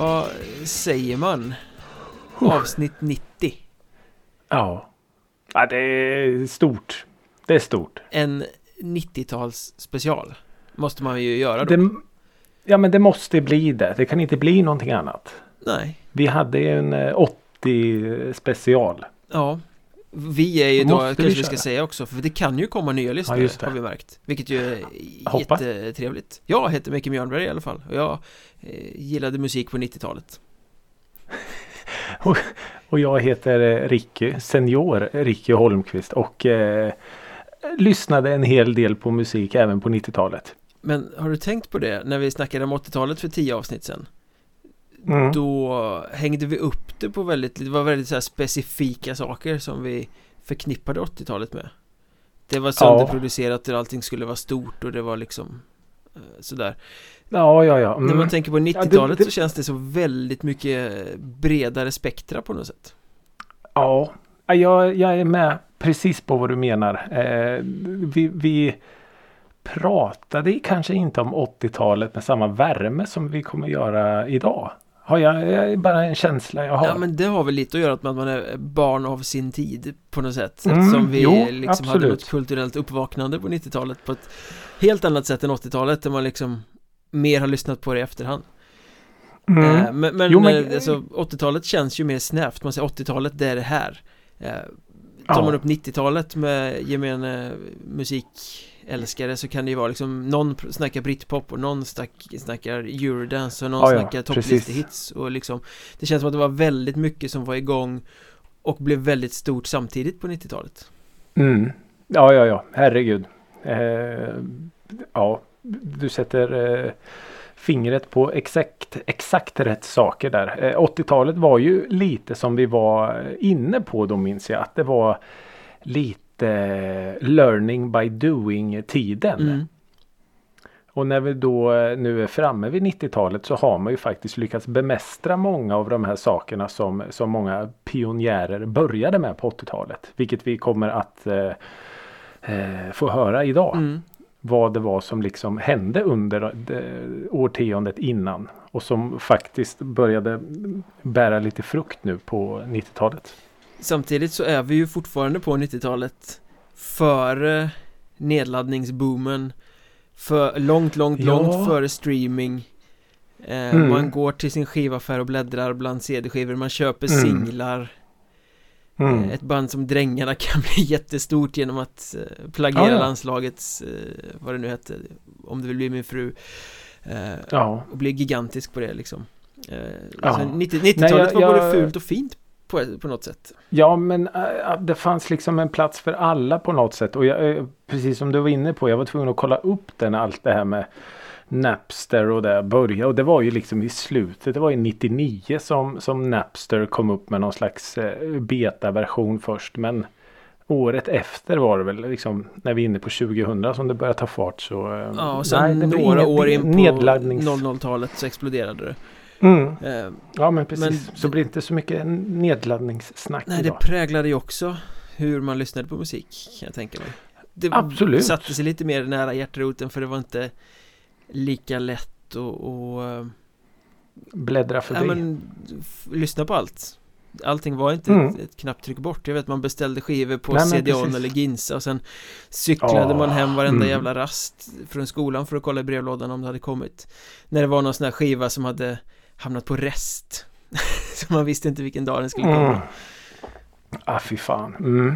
Vad säger man? Avsnitt 90 Ja. ja, det är stort. Det är stort. En 90-tals special Måste man ju göra då Det, ja, men det måste bli det. Det kan inte bli någonting annat. Nej Vi hade ju en eh, 80 special. Ja Vi är ju då, Måste vi kanske vi ska säga också För det kan ju komma nya lyssnare det. har vi märkt Vilket ju är Hoppas. jättetrevligt Jag heter Micke Mjörnberg i alla fall Och jag eh, gillade musik på 90-talet Och jag heter eh, Ricky, senior Ricky Holmqvist och eh, lyssnade en hel del på musik även på 90-talet. Men har du tänkt på det när vi snackade om 80-talet för 10 avsnitt sen? Mm. Då hängde vi upp det på väldigt, det var väldigt så specifika saker som vi förknippade 80-talet med Det var sönderproducerat och allting skulle vara stort och det var liksom eh, sådär Ja, ja, ja. När man Mm. tänker på Ja, 90-talet det- så känns det så väldigt mycket bredare spektra på något sätt Ja, Ja, jag, jag är med precis på vad du menar. Eh, vi, vi pratade kanske inte om 80-talet med samma värme som vi kommer göra idag. Har jag, jag är bara en känsla jag har. Ja men det har väl lite att göra med att man är barn av sin tid på något sätt Mm, Eftersom vi jo, liksom hade absolut. något kulturellt uppvaknande på 90-talet på ett helt annat sätt än 80-talet där man liksom mer har lyssnat på det i efterhand Mm. Eh, Men, men, Jo, men- eh, alltså, 80-talet känns ju mer snävt, man säger 80-talet det är det här eh, Ja. Tar man upp 90-talet med gemene musikälskare så kan det ju vara liksom Någon snackar britpop och någon snack, snackar eurodance och någon Ja, ja, snackar topplistehits och liksom Det känns som att det var väldigt mycket som var igång och blev väldigt stort samtidigt på 90-talet Mm. Ja, ja, ja. Herregud. Eh, ja, du sätter eh, fingret på exakt, exakt rätt saker där. Eh, 80-talet var ju lite som vi var inne på då minns jag. Att det var lite learning by doing tiden. mm. Och när vi då eh, nu är framme vid 90-talet så har man ju faktiskt lyckats bemästra många av de här sakerna som, som många pionjärer började med på 80-talet. Vilket vi kommer att eh, eh, få höra idag. Mm. Vad det var som liksom hände under det, årtiondet innan. Och som faktiskt började bära lite frukt nu på 90-talet. Samtidigt så är vi ju fortfarande på 90-talet Före nedladdningsboomen För långt, långt, Ja. långt före streaming eh, Mm. Man går till sin skivaffär och bläddrar bland CD-skivor Man köper Mm. singlar Mm. Eh, Ett band som Drängarna kan bli jättestort genom att eh, plagiera Ja, ja. landslagets eh, Vad det nu hette Om det vill bli min fru Ja, Och bli gigantisk på det liksom Ja. alltså 90 90-talet Nej, jag- var både fult och fint på, på något sätt Ja men äh, det fanns liksom en plats för alla på något sätt. Och jag, äh, precis som du var inne på. Jag var tvungen att kolla upp det när allt det här med Napster och det började. Och det var ju liksom i slutet. Det var ju 99 som, som Napster kom upp med någon slags äh, betaversion först. Men året efter var det väl liksom när vi är inne på 2000 som det började ta fart. Så, äh, Ja, och sen blir några år in på nedladdnings... 00-talet så exploderade det Mm. eh, Ja men precis. Men- så blir det inte så mycket nedladdningssnack Nej, det idag. präglade ju också hur man lyssnade på musik, kan jag tänka mig Det Absolut. satte sig lite mer nära hjärteroten för det var inte lika lätt att och, eh, Bläddra förbi. ja, men, lyssna på allt Allting var inte Mm. ett, ett knapptryck bort Jag vet man beställde skivor på Nej, CD-ON eller Ginsa och sen cyklade Ja, man hem varenda mm. jävla rast från skolan för att kolla i brevlådan om det hade kommit När det var någon sån här skiva som hade hamnat på rest Så man visste inte vilken dag den skulle komma Mm. Ah fy fan. Mm.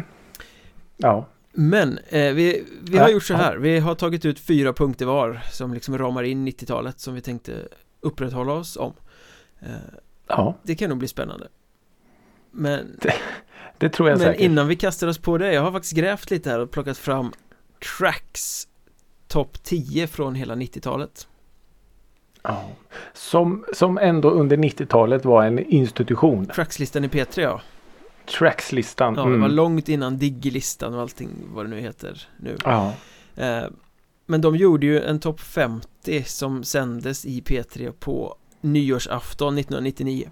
Ja. Men eh, vi, vi har Ja, gjort så ja. här Vi har tagit ut fyra punkter var Som liksom ramar in 90-talet som vi tänkte upprätthålla oss om eh, Ja. Det kan nog bli spännande Men, Det tror jag men säkert. innan vi kastar oss på det Jag har faktiskt grävt lite här och plockat fram Tracks Topp 10 från hela 90-talet Ja. Som, som ändå under 90-talet var en institution. Trackslistan i P3 ja Trackslistan. Ja, det var Mm. långt innan Diggilistan och allting vad det nu heter nu Ja. Eh, Men de gjorde ju en topp 50 som sändes i P3 på nyårsafton 1999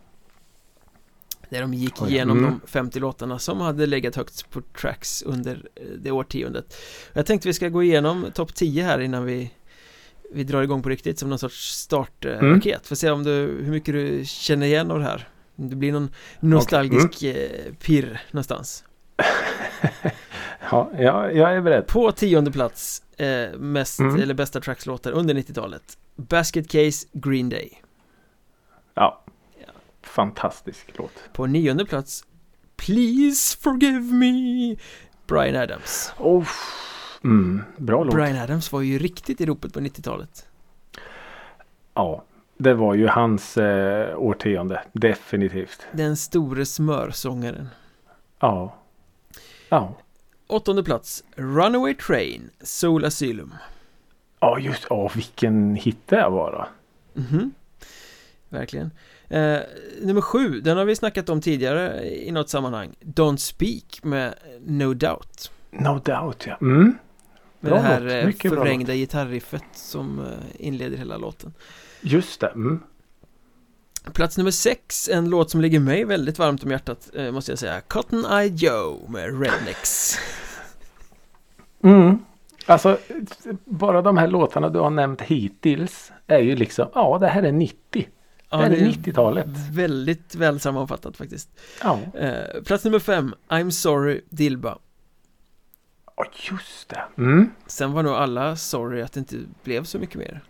Där de gick Oj, igenom mm. de 50 låtarna som hade legat högst på tracks under eh, det årtiondet Jag tänkte vi ska gå igenom topp 10 här innan vi vi drar igång på riktigt som någon sorts startraket mm. Får se om du, hur mycket du känner igen av det här Det blir någon nostalgisk okay. mm. pirr någonstans Ja, jag, jag är beredd På tionde plats eh, Mest, mm. eller bästa trackslåtar under 90-talet Basket Case Green Day Ja, ja. Fantastisk låt På nionde plats Please forgive me Brian Adams oh. Mm, bra låt. Brian Adams var ju riktigt i ropet på 90-talet Ja Det var ju hans eh, årtionde. Definitivt. Den store smörsångaren. Ja. Ja. Åttonde plats Runaway Train Soul Asylum. Ja just ja vilken hit det var då. Mm Verkligen. Eh, Nummer sju, den har vi snackat om tidigare i något sammanhang. Don't Speak med No Doubt. No Doubt ja. Mm. Med bra det här låt. Eh, förvrängda gitarriffet som eh, inleder hela låten. Just det mm. Plats nummer sex, en låt som ligger mig väldigt varmt om hjärtat eh, måste jag säga. Cotton Eye Joe med Rednecks Mm. Alltså bara de här låtarna du har nämnt hittills är ju liksom, ja det här är 90 Ja, det här är 90-talet Väldigt väl sammanfattat faktiskt. Ja. Eh, Plats nummer fem, I'm sorry Dilba Ja just det. Mm. Sen var nog alla sorry att det inte blev så mycket mer.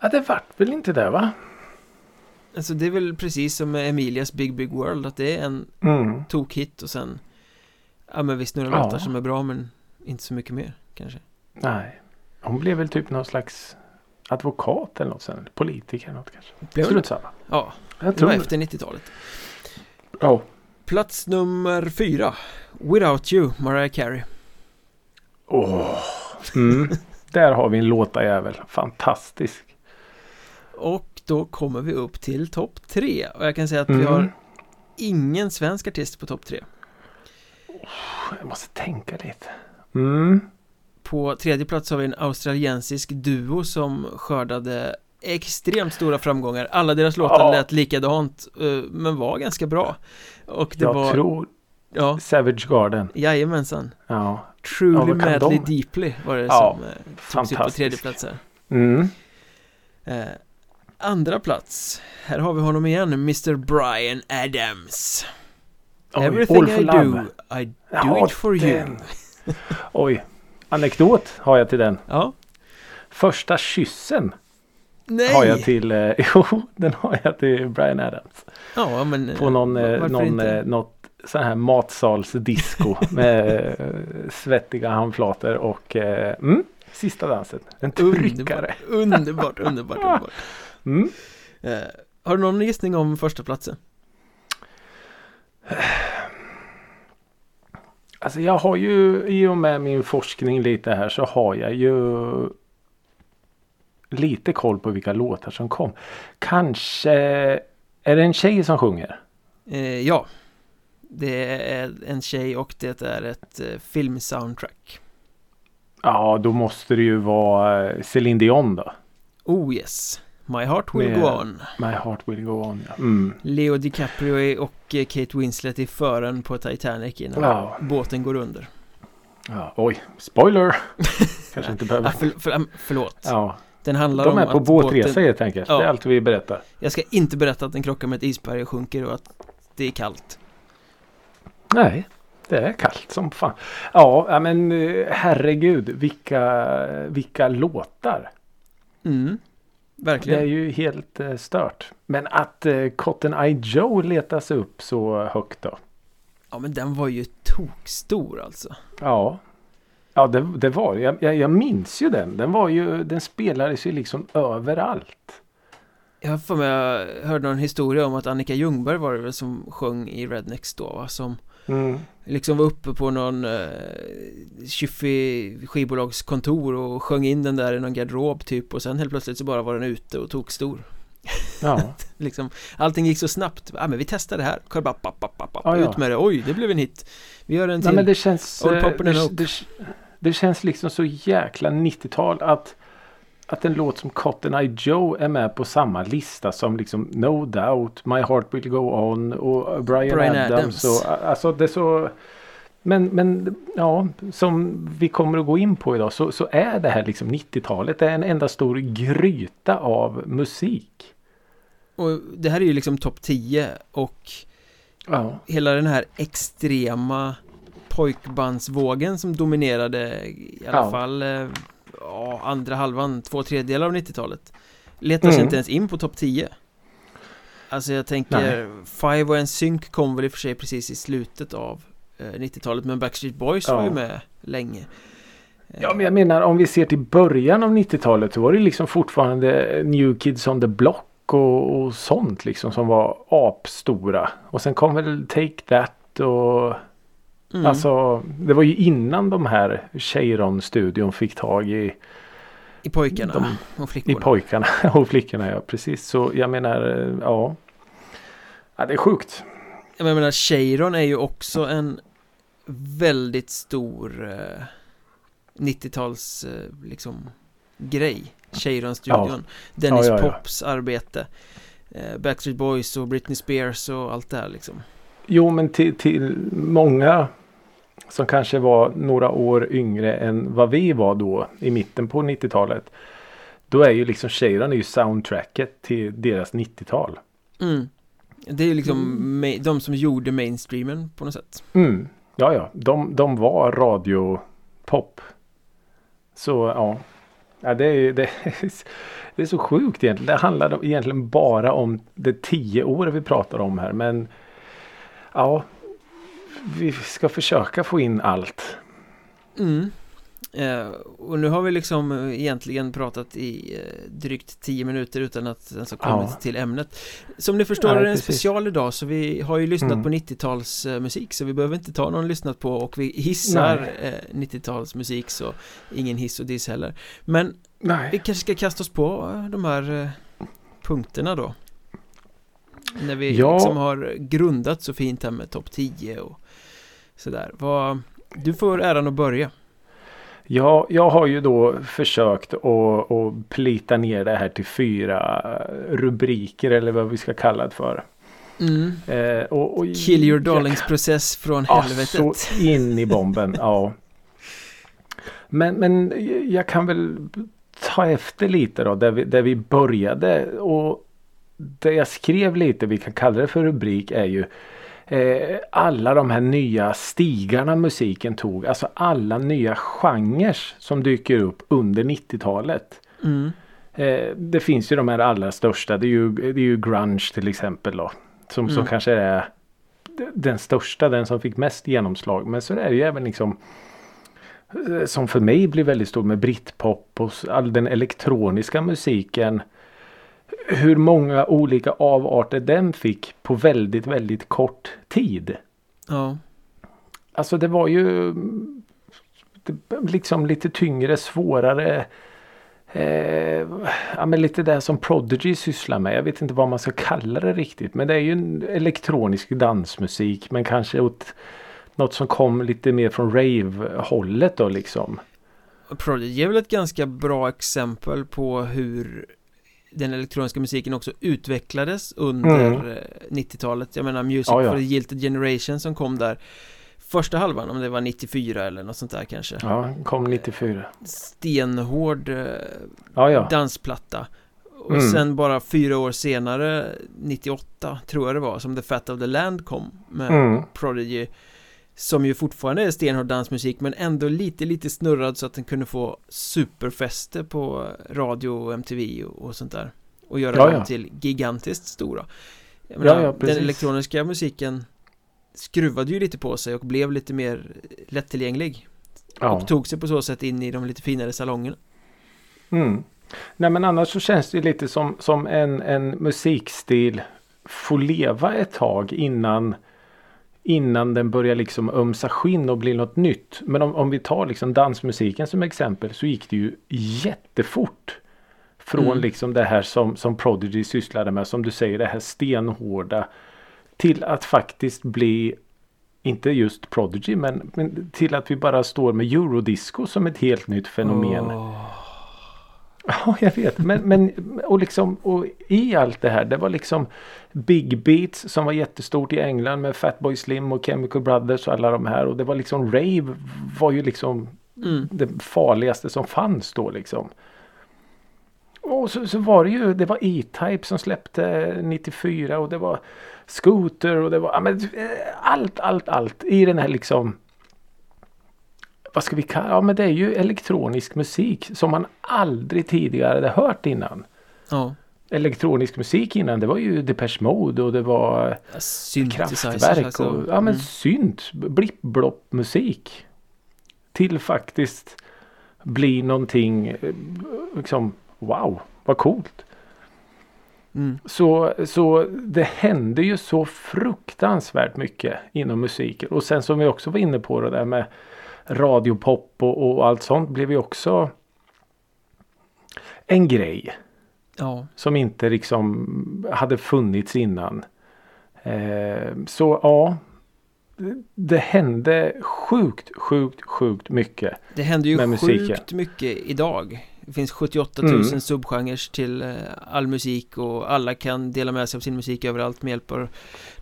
Ja det vart väl inte det va? Alltså det är väl precis som med Emilias Big Big World att det är en mm. tokhit och sen Ja men visst några ja. låtar som är bra men inte så mycket mer kanske. Nej. Hon blev väl typ någon slags advokat eller något sen Politiker eller något kanske. Blev Strunt samma. Ja. Jag Det var efter 90-talet Ja. Plats nummer fyra Without You, Mariah Carey Åh oh. mm. Där har vi en låtarjävel Fantastisk Och då kommer vi upp till topp tre och jag kan säga att mm. vi har ingen svensk artist på topp tre. Jag måste tänka lite. Mm. På tredje plats har vi en australiensisk duo som skördade extremt stora framgångar Alla deras låtar ja. lät likadant eh, Men var ganska bra Och det jag var tror ja. Savage Garden Jajamensan ja. Truly ja, Madly de? Deeply var det ja, som eh, togs upp på tredje plats här mm. eh, Andra plats Här har vi honom igen, Mr. Brian Adams Oj, Everything I do, I do ja, it for den. you Oj, anekdot har jag till den Ja Första kyssen Nej! Har jag till, eh, jo den har jag till Brian Adams Ja men På någon, eh, någon eh, något sån här matsalsdisco med eh, svettiga handflator och eh, mm, sista dansen. En tryckare. Underbart, underbart, underbart. underbart. Mm. Eh, har du någon gissning om första platsen? Alltså jag har ju i och med min forskning lite här så har jag ju lite koll på vilka låtar som kom. Kanske är det en tjej som sjunger? Eh, ja. Det är en tjej och det är ett eh, filmsoundtrack. Ja, då måste det ju vara eh, Céline Dion då. Oh yes. My Heart Will Go On My Heart Will Go On ja. Mm. Leo DiCaprio och eh, Kate Winslet i fören på Titanic innan ja. båten går under ja, Oj, spoiler! Kanske inte behöver ja, för, för, Förlåt ja. Den handlar De är på båtresa båten... helt enkelt, ja. det är allt vi berättar Jag ska inte berätta att den krockar med ett isberg och sjunker och att det är kallt Nej, det är kallt som fan Ja, men eh, herregud vilka, vilka låtar Mm Verkligen. Det är ju helt eh, stört. Men att eh, Cotton Eye Joe letas upp så högt då. Ja men den var ju tokstor alltså. Ja. Ja det, det var jag, jag, jag minns ju den. Den var ju, den spelades ju liksom överallt. Jag får mig, jag hörde någon historia om att Annika Ljungberg var det väl som sjöng i Rednex då va? Som Mm. Liksom var uppe på någon eh, skivbolagskontor och sjöng in den där i någon garderob typ och sen helt plötsligt så bara var den ute och tog stor. Ja. liksom, allting gick så snabbt. Ja men vi testar det här. Bap, bap, bap, ja, ja. Ut med det. Oj, det blev en hit. Vi gör en till. Nej, men det känns, eh, det, det, det, känns liksom så jäkla 90-tal att att en låt som Cotton Eye Joe är med på samma lista som liksom No Doubt, My Heart Will Go On och Brian, Brian Adams. Adams. Och, alltså det så Men, men ja, som vi kommer att gå in på idag så, så är det här liksom 90-talet. Det är en enda stor gryta av musik. Och det här är ju liksom topp 10 och ja. hela den här extrema pojkbandsvågen som dominerade i alla ja. fall eh, ja, andra halvan, två tredjedelar av 90-talet letar sig mm. inte ens in på topp 10 Alltså jag tänker Nej. Five och en synk kom väl i och för sig precis i slutet av 90-talet eh, men Backstreet Boys ja. var ju med länge Ja men jag menar om vi ser till början av 90-talet så var det liksom fortfarande New Kids on the Block och, och sånt liksom som var apstora. Och sen kom väl Take That och mm. Alltså det var ju innan de här Cheiron-studion fick tag i I pojkarna de, och flickorna. I pojkarna och flickorna ja precis. Så jag menar ja. Ja det är sjukt. Jag menar Cheiron är ju också en väldigt stor eh, 90-tals eh, liksom grej Cheiron-studion ja. Dennis ja, ja, Pops arbete eh, Backstreet Boys och Britney Spears och allt det här liksom Jo men till, till många som kanske var några år yngre än vad vi var då i mitten på 90-talet. Då är ju liksom Cheiron är ju soundtracket till deras 90-tal. Mm. Det är ju liksom mm. de som gjorde mainstreamen på något sätt. Mm. Ja, ja. De, de var radiopop. Så ja. ja det, är, det, det är så sjukt egentligen. Det handlar egentligen bara om det tio år vi pratar om här. Men ja. Vi ska försöka få in allt. Mm. Eh, och nu har vi liksom eh, egentligen pratat i eh, drygt 10 minuter utan att ens ha kommit ja. till ämnet Som ni förstår ja, är det en precis. special idag så vi har ju lyssnat mm. på 90-talsmusik så vi behöver inte ta någon lyssnat på och vi hissar eh, 90-talsmusik så ingen hiss och diss heller Men Nej. vi kanske ska kasta oss på eh, de här eh, punkterna då När vi ja. liksom har grundat så fint här med topp 10 och sådär Vad, Du får äran att börja Ja, jag har ju då försökt att, att plita ner det här till fyra rubriker eller vad vi ska kalla det för. Mm. Eh, och, och, Kill your darlings process från helvetet. Ja, så in i bomben, ja. Men, men jag kan väl ta efter lite då där vi, där vi började och det jag skrev lite, vi kan kalla det för rubrik, är ju eh, alla de här nya stigarna musiken tog. Alltså alla nya genrer som dyker upp under 90-talet. Mm. Eh, det finns ju de här allra största. Det är ju, det är ju grunge till exempel då. Som, mm. som kanske är den största, den som fick mest genomslag. Men så är det ju även liksom eh, som för mig blir väldigt stor med britpop och all den elektroniska musiken hur många olika avarter den fick på väldigt, väldigt kort tid. Ja. Alltså det var ju liksom lite tyngre, svårare. Eh, ja, men lite det som Prodigy sysslar med. Jag vet inte vad man ska kalla det riktigt. Men det är ju en elektronisk dansmusik. Men kanske åt något som kom lite mer från rave-hållet då liksom. Prodigy är väl ett ganska bra exempel på hur den elektroniska musiken också utvecklades under mm. 90-talet Jag menar Music ja, ja. for the Gilted Generation som kom där Första halvan, om det var 94 eller något sånt där kanske Ja, kom 94 Stenhård eh, ja, dansplatta Och mm. sen bara fyra år senare 98 tror jag det var som The Fat of the Land kom med mm. Prodigy som ju fortfarande är stenhård dansmusik men ändå lite lite snurrad så att den kunde få superfäste på radio och MTV och, och sånt där. Och göra ja, dem ja. till gigantiskt stora menar, ja, Den elektroniska musiken skruvade ju lite på sig och blev lite mer lättillgänglig. Och tog sig på så sätt in i de lite finare salongerna. Mm. Nej men annars så känns det lite som, som en, en musikstil får leva ett tag innan innan den börjar liksom ömsa skinn och bli något nytt. Men om, om vi tar liksom dansmusiken som exempel så gick det ju jättefort. Från mm. liksom det här som, som Prodigy sysslade med, som du säger, det här stenhårda. Till att faktiskt bli, inte just Prodigy, men, men till att vi bara står med eurodisco som ett helt nytt fenomen. Oh. Ja, jag vet. Men, men och liksom och i allt det här. Det var liksom Big Beats som var jättestort i England med Fatboy Slim och Chemical Brothers och alla de här. Och det var liksom Rave var ju liksom Mm. det farligaste som fanns då liksom. Och så, så var det ju, det var E-Type som släppte 94 och det var Scooter och det var, eh, allt, allt, allt i den här liksom vad ska vi kalla Ja men det är ju elektronisk musik som man aldrig tidigare hade hört innan. Ja. Elektronisk musik innan det var ju Depeche Mode och det var Ja, Synthesizers kraftverk alltså. och ja men Mm. synt, blipp-blopp musik. Till faktiskt bli någonting eh, liksom wow, vad coolt. Mm. Så, så det hände ju så fruktansvärt mycket inom musiken. Och sen som vi också var inne på det där med radiopop och, och allt sånt blev ju också en grej. Ja. Som inte liksom hade funnits innan. Eh, så ja. det- hände sjukt, sjukt, sjukt mycket. Det händer ju Med musiken. sjukt mycket idag Det finns 78 000 Mm. subgenrer till eh, all musik och alla kan dela med sig av sin musik överallt med hjälp av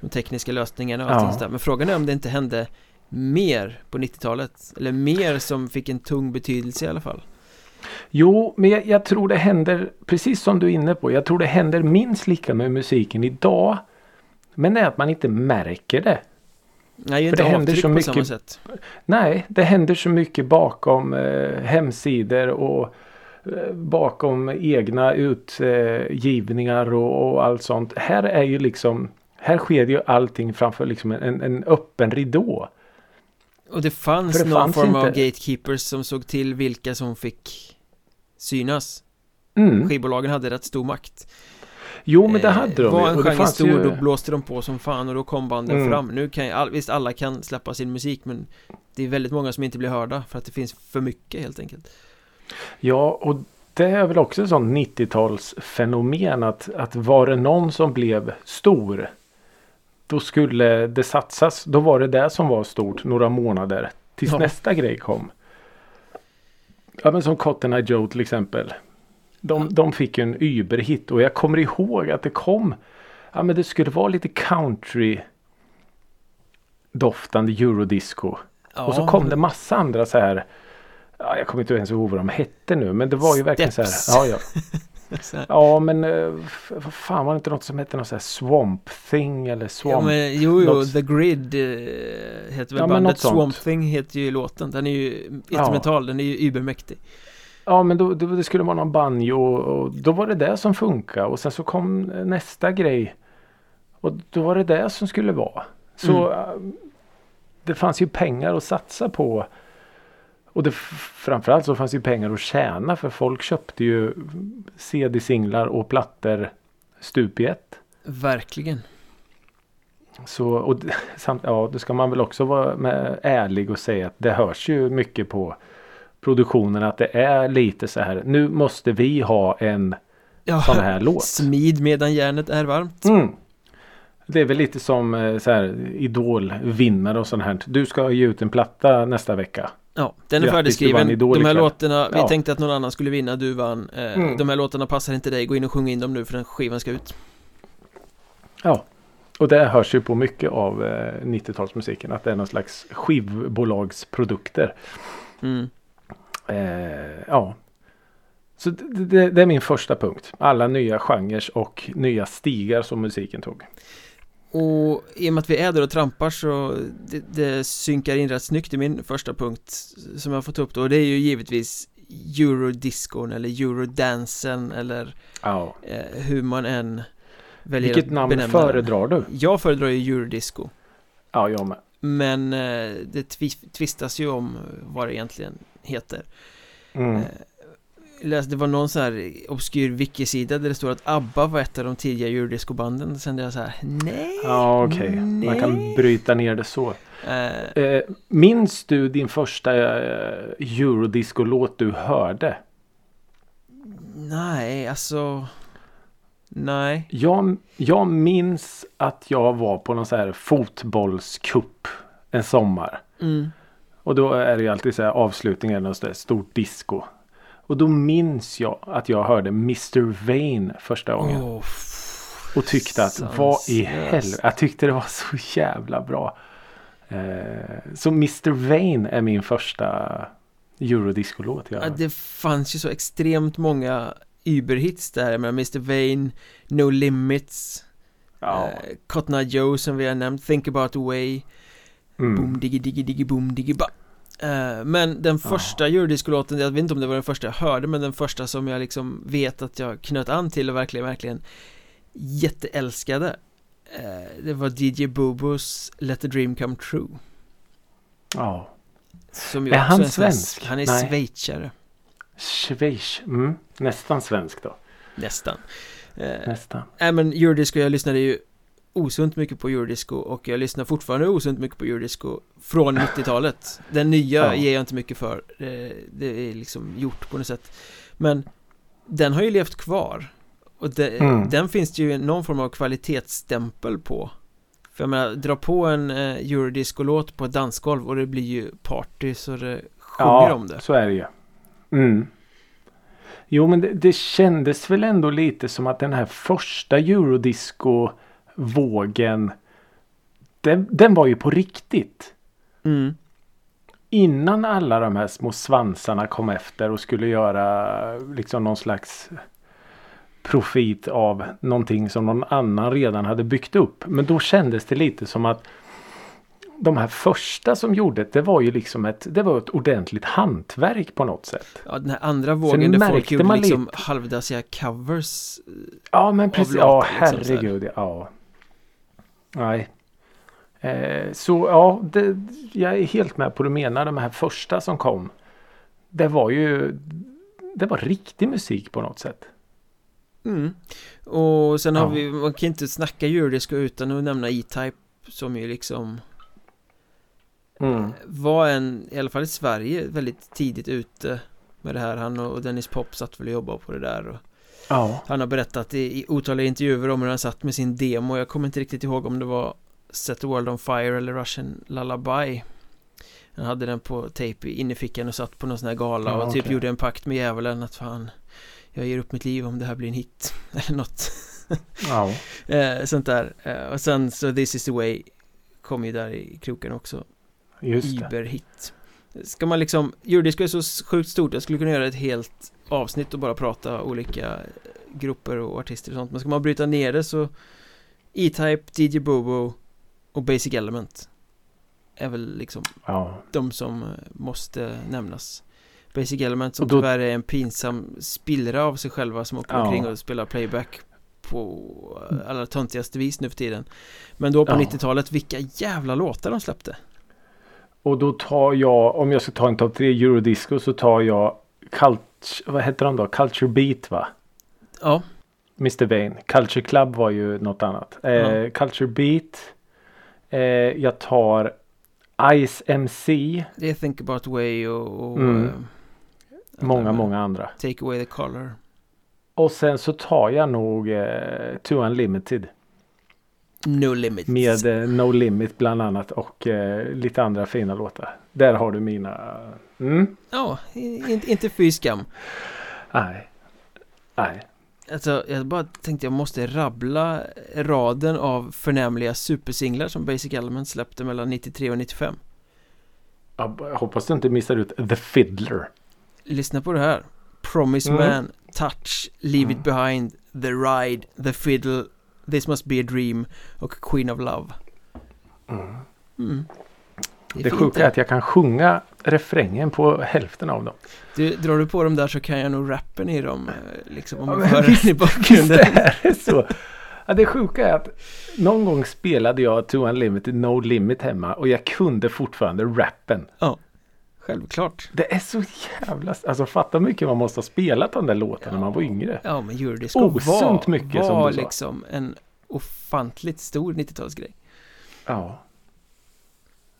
de tekniska lösningarna och Ja. sånt där. Men frågan är om det inte hände mer på 90-talet eller mer som fick en tung betydelse i alla fall. Jo, men jag, jag tror det händer, precis som du är inne på, jag tror det händer minst lika med musiken idag. Men det är att man inte märker det. Nej, För inte det händer så på mycket- samma sätt. Nej, det händer så mycket bakom eh, hemsidor och eh, bakom egna utgivningar och, och allt sånt. Här är ju liksom Här sker ju allting framför liksom en, en öppen ridå. Och det fanns det någon fanns form av inte- gatekeepers som såg till vilka som fick synas. Mm. Skivbolagen hade rätt stor makt. Jo men det Eh, hade de Var ju. en genre stor ju... då blåste de på som fan och då kom banden Mm. fram Nu kan all, visst alla kan släppa sin musik men Det är väldigt många som inte blir hörda för att det finns för mycket helt enkelt Ja, och det är väl också ett sånt 90-talsfenomen att, att var det någon som blev stor då skulle det satsas. Då var det det som var stort några månader tills Ja. nästa grej kom. Ja men som Cotton Eye Joe till exempel. De, de fick en überhit och jag kommer ihåg att det kom. Ja men det skulle vara lite country doftande eurodisco. ja, Och så kom det massa andra så här. Ja, jag kommer inte ens ihåg vad de hette nu. Men det var ju verkligen så Steps. här. Ja, ja. ja men eh, vad fan var det inte något som hette något så här Swamp Thing eller Ja Swamp? men jo jo, något- The Grid eh, heter väl Ja, bandet sånt. Swamp Thing heter ju låten Den är ju instrumental, den är ju übermäktig Ja men då, då, det skulle vara någon banjo och då var det det som funkade. Och sen så kom nästa grej. Och då var det det som skulle vara. Så eh, det fanns ju pengar att satsa på. Och det, framförallt så fanns ju pengar att tjäna för folk köpte ju CD-singlar och plattor stup i ett. Verkligen Så, och samt, ja, då ska man väl också vara med, ärlig och säga att det hörs ju mycket på produktionen att det är lite så här. Nu måste vi ha en ja, sån här låt. Smid medan järnet är varmt Mm. Det är väl lite som eh, så här idolvinnare och sånt här. Du ska ge ut en platta nästa vecka. Ja, den är Grattis, färdigskriven De här låtarna, vi Ja. tänkte att någon annan skulle vinna, du vann eh, Mm. De här låtarna passar inte dig, gå in och sjung in dem nu för den skivan ska ut Ja. Och det hörs ju på mycket av eh, 90-talsmusiken. Att det är någon slags skivbolagsprodukter. mm. Eh, ja. Så det, det, det är min första punkt. Alla nya genrer och nya stigar som musiken tog. Och i och med att vi är där och trampar så det, det synkar in rätt snyggt i min första punkt som jag fått upp då och det är ju givetvis eurodiscon eller eurodansen eller Ja. eh, hur man än väljer Vilket namn benämna föredrar du? Jag föredrar ju eurodisco Ja, jag med. men eh, det tvistas ju om vad det egentligen heter Mm. Eh, läste, det var någon sån här obskyr wiki-sida där det står att ABBA var ett av de tidiga eurodiscobanden Sen är jag så här, nej Ja, okej. Man kan bryta ner det så. Eh, minns du din första eh, eurodisco-låt du hörde? Nej, alltså Nej Jag, jag minns att jag var på någon så här fotbollscup en sommar. mm. Och då är det ju alltid så här avslutningen av ett stort disco. Och då minns jag att jag hörde Mr. Vain första gången. Åh, Och tyckte att vad i helvete. Jag tyckte det var så jävla bra. Eh, så Mr. Vain är min första eurodiscolåt Ja, det fanns ju så extremt många Uber-hits där. Menar Mr. Vain, No Limits, Ja. eh, Cotton Joe som vi har nämnt, Think About the Way, Mm. Boom diggy diggy diggy boom diggy ba. Eh, men den Ja. första Eurodisco-låten, jag vet inte om det var den första jag hörde men den första som jag liksom vet att jag knöt an till och verkligen, verkligen jätteälskade eh, Det var DJ Bobos Let the Dream Come True ja. Som ju Är han svensk? Han är Nej. schweizare Schweiz. Mm. Nästan svensk då. Nästan eh, Nästan. Nej men Eurodisco, jag lyssnade ju osunt mycket på Eurodisco och jag lyssnar fortfarande osunt mycket på Eurodisco från 90-talet Den nya Ja. ger jag inte mycket för Eh, Det är liksom gjort på något sätt Men den har ju levt kvar Och det, Mm. den finns det ju någon form av kvalitetsstämpel på För jag menar, dra på en eh, Eurodisco-låt på ett dansgolv och det blir ju party så det sjunger Ja, om det så är det ju. Mm. Jo, men det, det kändes väl ändå lite som att den här första eurodisco-vågen den, den var ju på riktigt. mm. Innan alla de här små svansarna kom efter och skulle göra liksom någon slags profit av någonting som någon annan redan hade byggt upp. Men då kändes det lite som att de här första som gjorde det, det var ju liksom ett, det var ett ordentligt hantverk på något sätt. Ja, den här andra vågen där folk gjorde liksom lite- halvdassiga covers Ja men precis, låtar, ja liksom, herregud, ja. Nej. Eh, så ja, det, jag är helt med på det du menar. De här första som kom. Det var ju, det var riktig musik på något sätt. Mm. Och sen har Ja. vi, man kan inte snacka Eurodisco utan att nämna E-Type som ju liksom Mm. var en, i alla fall i Sverige, väldigt tidigt ute med det här. Han och Dennis Pop satt väl och jobbade på det där och Ja. han har berättat i, i otaliga intervjuer om hur han satt med sin demo. Jag kommer inte riktigt ihåg om det var Set the World on Fire eller Russian Lullaby. Han hade den på tape i innerfickan och satt på någon sån här gala Ja, och typ okej. gjorde en pakt med djävulen att fan Jag ger upp mitt liv om det här blir en hit Eller något ja. eh, Sånt där eh, Och sen så This is the way Kom ju där i kroken också Just det. Iberhit Ska man liksom Eurodisco är så sjukt stort Jag skulle kunna göra ett helt avsnitt och bara prata olika grupper och artister och sånt Men ska man bryta ner det så E-Type, DJ Bobo och Basic Element Är väl liksom Ja. de som eh, måste nämnas Basic Element som då- tyvärr är en pinsam spillra av sig själva som åker Ja. omkring och spelar playback på eh, allra töntigaste vis nu för tiden Men då på Ja. 90-talet, vilka jävla låtar de släppte Och då tar jag, om jag ska ta en topp tre eurodisco så tar jag Cult, vad heter de då? Culture Beat va? Ja, Mr. Vain. Culture Club var ju något annat. Eh, Ja. Culture Beat. Eh, jag tar Ice MC. det är Think About Way och, och Mm. eh, Många, många andra. Take Away The Color Och sen så tar jag nog eh, To Unlimited. No Limits Med eh, No Limit bland annat och eh, lite andra fina låtar. Där har du mina... Mm. Ja, i- inte, inte fy skam Nej. Nej. Alltså, jag bara tänkte jag måste rabbla raden av förnämliga supersinglar som Basic Element släppte mellan 93 och 95 Jag hoppas du inte missar ut The Fiddler. Lyssna på det här Promise Mm. Man, Touch, Leave It Behind, The Ride, The Fiddle, This Must Be A Dream och Queen of Love Mm. mm. Det, fint sjuka är att jag kan sjunga refrängen på hälften av dem. du, Drar du på dem där så kan jag nog rappen i dem eh, Liksom om Ja, man men hör visst- den i bakgrunden Visst är det så. Ja, det sjuka är att någon gång spelade jag To Unlimited No Limit hemma och jag kunde fortfarande rappen. Självklart Det är så jävla... Alltså fatta mycket man måste ha spelat de där låtarna när man var yngre. Ja men Eurodisco Osunt var, mycket, som var du sa. liksom en ofantligt stor 90-talsgrej Ja.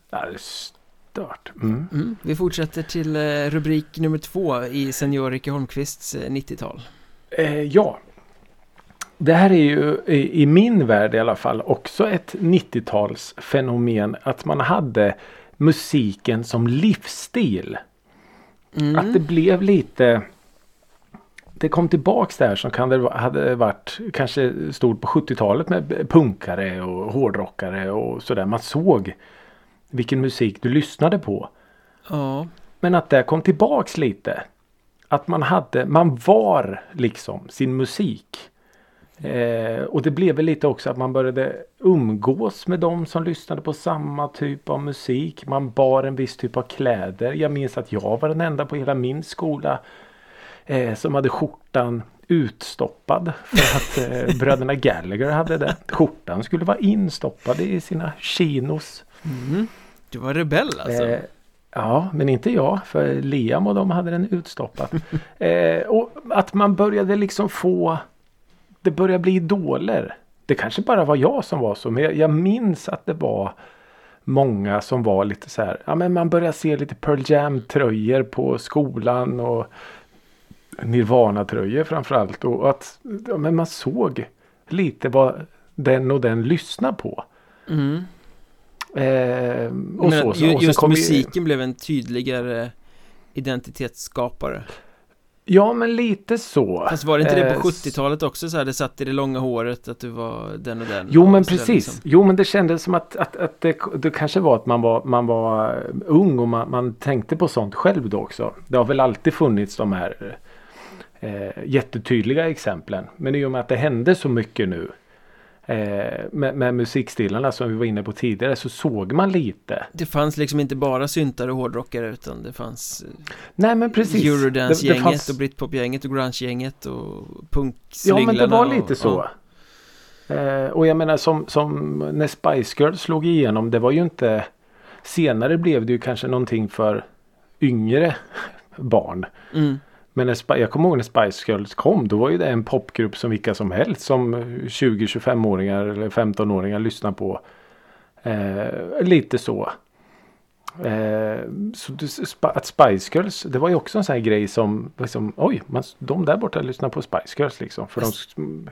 Ja, det är stört. Mm. mm. Vi fortsätter till eh, rubrik nummer två i senior Ricke Holmqvists eh, 90-tal Eh, ja. Det här är ju i, i min värld i alla fall också ett 90-talsfenomen. Att man hade musiken som livsstil. mm. Att det blev lite det kom tillbaks där som kan det hade varit kanske stort på 70-talet med punkare och hårdrockare och sådär. Man såg vilken musik du lyssnade på. Ja. Men att det kom tillbaks lite. Att man hade, man var liksom sin musik. Eh, och det blev väl lite också att man började umgås med de som lyssnade på samma typ av musik. Man bar en viss typ av kläder. Jag minns att jag var den enda på hela min skola eh, som hade skjortan utstoppad. För att eh, bröderna Gallagher hade det. Skjortan skulle vara instoppad i sina chinos. Mm. Du var rebell alltså? Eh, ja, men inte jag. För Liam och de hade den utstoppad. eh, och att man började liksom få det började bli idoler. Det kanske bara var jag som var så. Men jag, jag minns att det var många som var lite så här. Ja men man började se lite Pearl Jam tröjor på skolan. Och Nirvana tröjor framförallt. Och att ja, men man såg lite vad den och den lyssnar på. Mm. Eh, och men, så, och just musiken vi... blev en tydligare identitetsskapare. Ja men lite så. Fast var det inte det på 70-talet eh, också så här Det satt i det långa håret att du var den och den? Jo men precis. liksom. Jo men det kändes som att, att, att det, det kanske var att man var, man var ung och man, man tänkte på sånt själv då också. Det har väl alltid funnits de här eh, jättetydliga exemplen. Men i och med att det hände så mycket nu eh, med, med musikstilarna som vi var inne på tidigare så såg man lite. Det fanns liksom inte bara syntare och hårdrockare utan det fanns eh, Nej men precis Eurodance-gänget fanns... och Britpop-gänget och grunge-gänget och punkslynglarna Ja men det var lite och, så ja. eh, Och jag menar som, som när Spice Girls slog igenom det var ju inte Senare blev det ju kanske någonting för yngre barn. Mm. Men när, jag kommer ihåg när Spice Girls kom. Då var ju det en popgrupp som vilka som helst som 20-25-åringar eller 15-åringar lyssnar på. Eh, lite så. Eh, så att Spice Girls, det var ju också en sån här grej som, liksom, oj, man, de där borta lyssnar på Spice Girls liksom. För de,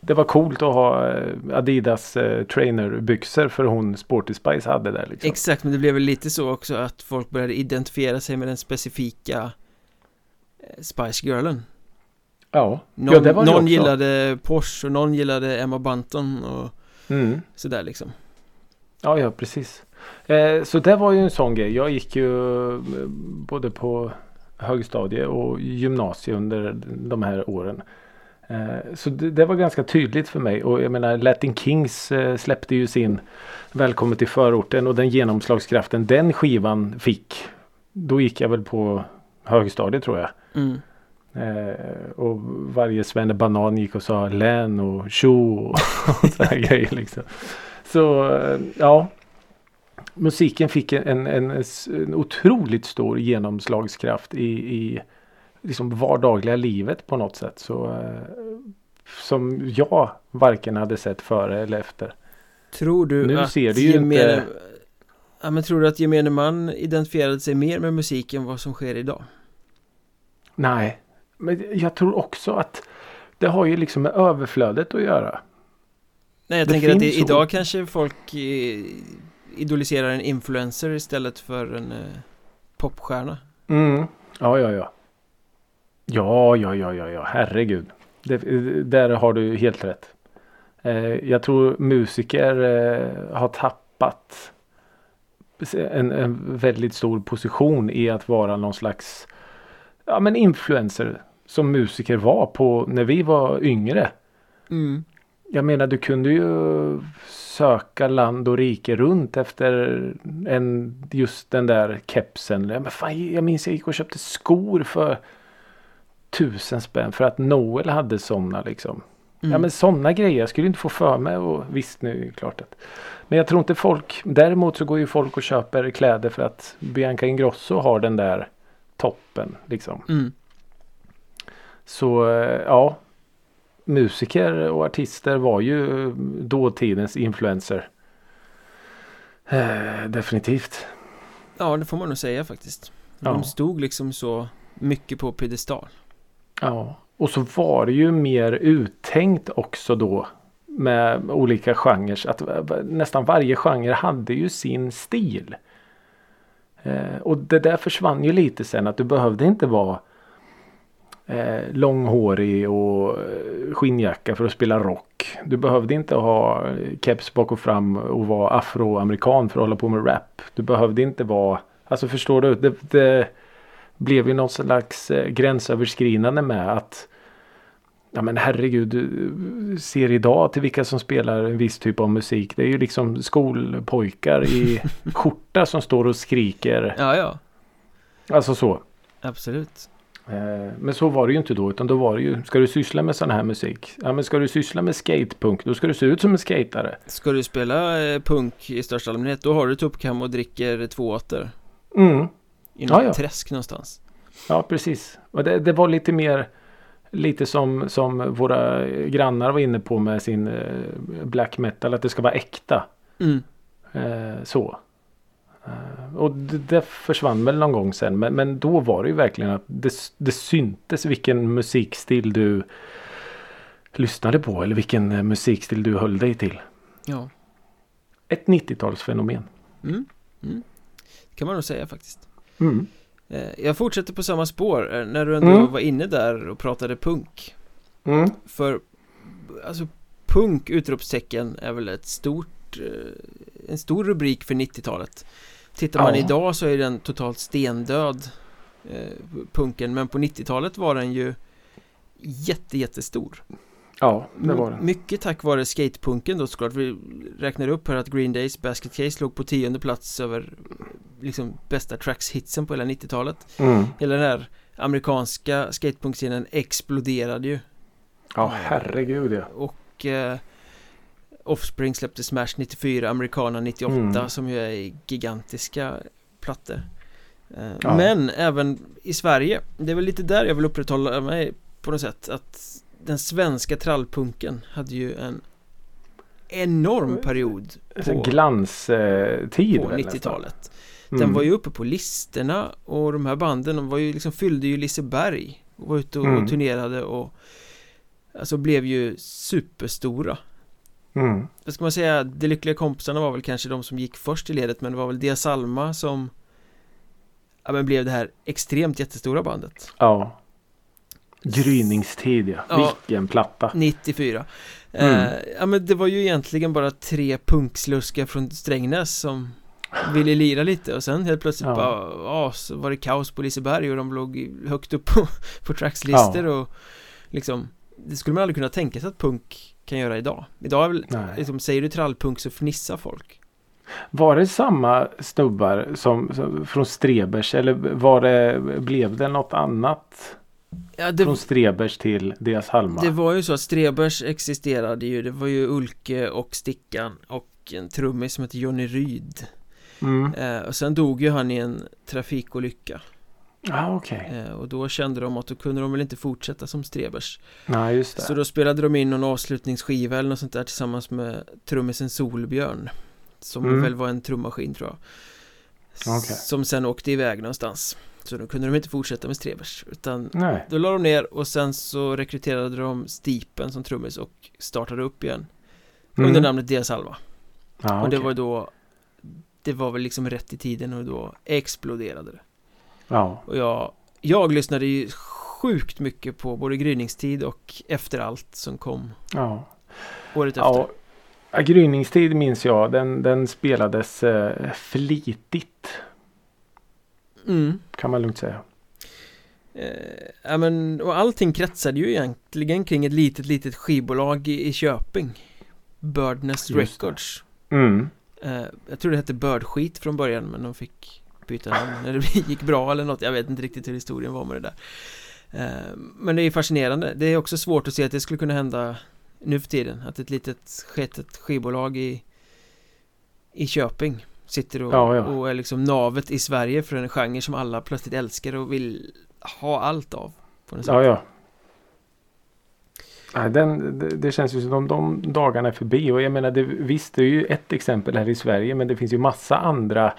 det var coolt att ha eh, Adidas eh, trainerbyxor för hon Sporty Spice hade där liksom. Exakt, men det blev väl lite så också att folk började identifiera sig med den specifika Spice Girlen. Ja, någon, ja det var Någon gillade Porsche och någon gillade Emma Bunton och mm. sådär liksom. Ja, ja precis. Eh, Så det var ju en sån grej. Jag gick ju eh, både på högstadie och gymnasie under de här åren. Eh, så det, det, var ganska tydligt för mig. Och jag menar Latin Kings eh, släppte ju sin Välkommen till förorten och den genomslagskraften den skivan fick Då gick jag väl på högstadiet tror jag Mm. Eh, och varje banan gick och sa län och tjo och, sådana grejer liksom. Så eh, ja. Musiken fick en, en, en otroligt stor genomslagskraft i, i liksom vardagliga livet på något sätt. Så, eh, som jag varken hade sett före eller efter. Tror du nu att ser det ju gemene, inte... ja, men tror du att gemene man identifierade sig mer med musiken än vad som sker idag? Nej, men jag tror också att det har ju liksom med överflödet att göra. Nej, jag det tänker att i, idag kanske folk eh, idoliserar en influencer istället för en eh, popstjärna. Mm, ja, ja, ja. Ja, ja, ja, ja, ja, herregud. Det, där har du helt rätt. Eh, jag tror musiker eh, har tappat en, en väldigt stor position i att vara någon slags ja, men influencer som musiker var på när vi var yngre. Mm. Jag menar du kunde ju söka land och rike runt efter en, just den där kepsen. Men fan, jag minns jag gick och köpte skor för tusen spänn för att Noel hade sådana liksom. Mm. Ja men sådana grejer jag skulle inte få för mig och visst nu är det klart att Men jag tror inte folk Däremot så går ju folk och köper kläder för att Bianca Ingrosso har den där toppen liksom. Mm. Så eh, ja. Musiker och artister var ju dåtidens influencer. Eh, definitivt. Ja det får man nog säga faktiskt. De ja. stod liksom så mycket på piedestal. Ja. Och så var det ju mer uttänkt också då. Med olika genrer. Att nästan varje genre hade ju sin stil. Eh, och det där försvann ju lite sen att du behövde inte vara eh, långhårig och eh, skinnjacka för att spela rock. Du behövde inte ha keps bak och fram och vara afroamerikan för att hålla på med rap. Du behövde inte vara, alltså förstår du? Det, det blev ju något slags eh, gränsöverskridande med att Ja men herregud, ser idag till vilka som spelar en viss typ av musik. Det är ju liksom skolpojkar i skjorta som står och skriker. Ja, ja. Alltså så. Absolut. Eh, men så var det ju inte då utan då var det ju Ska du syssla med sån här musik? Ja men ska du syssla med skatepunk då ska du se ut som en skatare. Ska du spela eh, punk i största allmänhet då har du tuppkam och dricker två åter. Mm. I något ja, ja. träsk någonstans. Ja precis. Och det, det var lite mer Lite som, som våra grannar var inne på med sin eh, black metal. Att det ska vara äkta. Mm. Eh, så. Eh, och det, det, försvann väl någon gång sen. Men, men då var det ju verkligen att det, det syntes vilken musikstil du lyssnade på. Eller vilken musikstil du höll dig till. Ja. Ett 90-talsfenomen. Mm. Mm. kan man nog säga faktiskt. Mm. Eh, jag fortsätter på samma spår när du ändå mm. var inne där och pratade punk. Mm. För alltså punk utropstecken är väl ett stort en stor rubrik för 90-talet. Tittar man ja. idag så är den totalt stendöd eh, Punken men på 90-talet var den ju jätte jättestor Ja, det var den Mycket tack vare skatepunken då såklart Vi räknar upp här att Green Days Basket Case låg på tionde plats över Liksom bästa tracks-hitsen på hela 90-talet mm. Hela den här amerikanska skatepunkscenen exploderade ju Ja, herregud ja Och eh, Offspring släppte Smash 94, Americana 98 mm. som ju är gigantiska plattor eh, ja. Men även i Sverige, det är väl lite där jag vill upprätthålla mig på något sätt att den svenska trallpunken hade ju en enorm period på, Glanstid på 90-talet Den mm. var ju uppe på listorna och de här banden de var ju liksom fyllde ju Liseberg och var ute och mm. turnerade och Alltså blev ju superstora. Mm. Vad ska man säga, de lyckliga kompisarna var väl kanske de som gick först i ledet men det var väl Dia Salma som Ja men blev det här extremt jättestora bandet. Ja Gryningstid ja, ja vilken platta 94 mm. eh, Ja men det var ju egentligen bara tre punksluskar från Strängnäs som ville lira lite och sen helt plötsligt ja. bara, ja, så var det kaos på Liseberg och de låg högt upp på, på trackslistor ja. och liksom Det skulle man aldrig kunna tänka sig att punk kan göra idag Idag är väl, liksom, säger du trallpunk så fnissar folk Var det samma snubbar som, som från Strebers eller var det, blev det något annat? Ja, det, från Strebers till deras Halma Det var ju så att Strebers existerade ju Det var ju Ulke och Stickan och en trummis som hette Johnny Ryd mm. eh, Och sen dog ju han i en trafikolycka Ah, okay. Eh, och då kände de att då kunde de väl inte fortsätta som Strebers Nej, just det. Så då spelade de in någon avslutningsskiva eller något sånt där tillsammans med trummisen Solbjörn Som mm. väl var en trummaskin tror jag okay. Som sen åkte iväg någonstans Så då kunde de inte fortsätta med Strebers Utan Nej. då la de ner och sen så rekryterade de Stipen som trummis och startade upp igen mm. Under namnet Dia Salva ah, Och det var då Det var väl liksom rätt i tiden och då exploderade det Ja. Och jag, jag lyssnade ju sjukt mycket på både gryningstid och efter allt som kom ja. året efter. Ja, gryningstid minns jag. Den, den spelades eh, flitigt. Mm. Kan man lugnt säga. Eh, men och allting kretsade ju egentligen kring ett litet litet skivbolag i, i Köping. Birdnest Records. Mm. eh, Jag tror det hette Birdskit från början men de fick byta namn. När det gick bra eller något. Jag vet inte riktigt hur historien var med det där. Eh, Men det är fascinerande. Det är också svårt att se att det skulle kunna hända nu för tiden. Att ett litet sketet skivbolag i i Köping sitter och, ja, ja. och är liksom navet i Sverige för en genre som alla plötsligt älskar och vill ha allt av på något sätt. Ja, ja. Ja, den, det, det, känns ju som de, de dagarna är förbi och jag menar det, visst det är ju ett exempel här i Sverige men det finns ju massa andra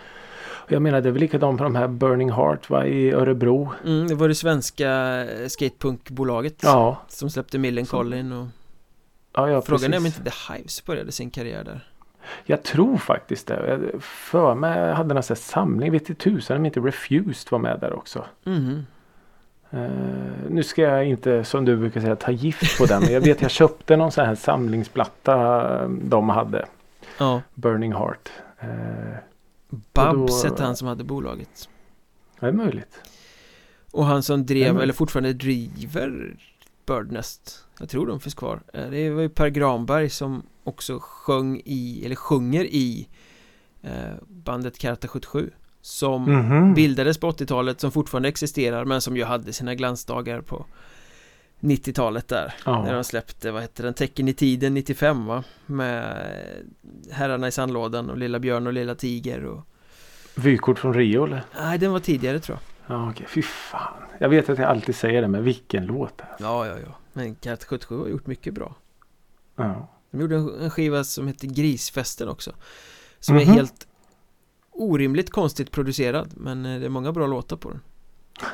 jag menar det är väl likadant på de här Burning Heart va, i Örebro. Mm, det var det svenska skatepunkbolaget ja. som släppte Millencolin och ja, ja, Frågan precis. är om inte The Hives började sin karriär där. Jag tror faktiskt det. Jag för mig hade någon samling. Vet i tusan om inte Refused var med där också. Mm. Uh, nu ska jag inte som du brukar säga ta gift på den. Men jag vet jag köpte någon sån här samlingsplatta de hade. Ja. Burning Heart. Uh, Babs hette han som hade bolaget. Det är möjligt. Och han som drev, eller fortfarande driver Birdnest Jag tror de finns kvar Det var ju Per Granberg som också sjöng i, eller sjunger i eh, bandet Karta 77 Som mm -hmm. bildades på 80-talet, som fortfarande existerar men som ju hade sina glansdagar på 90-talet där ja. När de släppte, vad hette den, Tecken i tiden 95 va? Med Herrarna i sandlådan och Lilla Björn och Lilla Tiger och Vykort från Rio eller? Nej den var tidigare tror jag Ja okej, fy fan. Jag vet att jag alltid säger det men vilken låt alltså. Ja ja ja. Men Kat 77 har gjort mycket bra. Ja. De gjorde en skiva som heter Grisfesten också. Som mm -hmm. är mhm. helt orimligt konstigt producerad. Men eh, det är många bra låtar på den.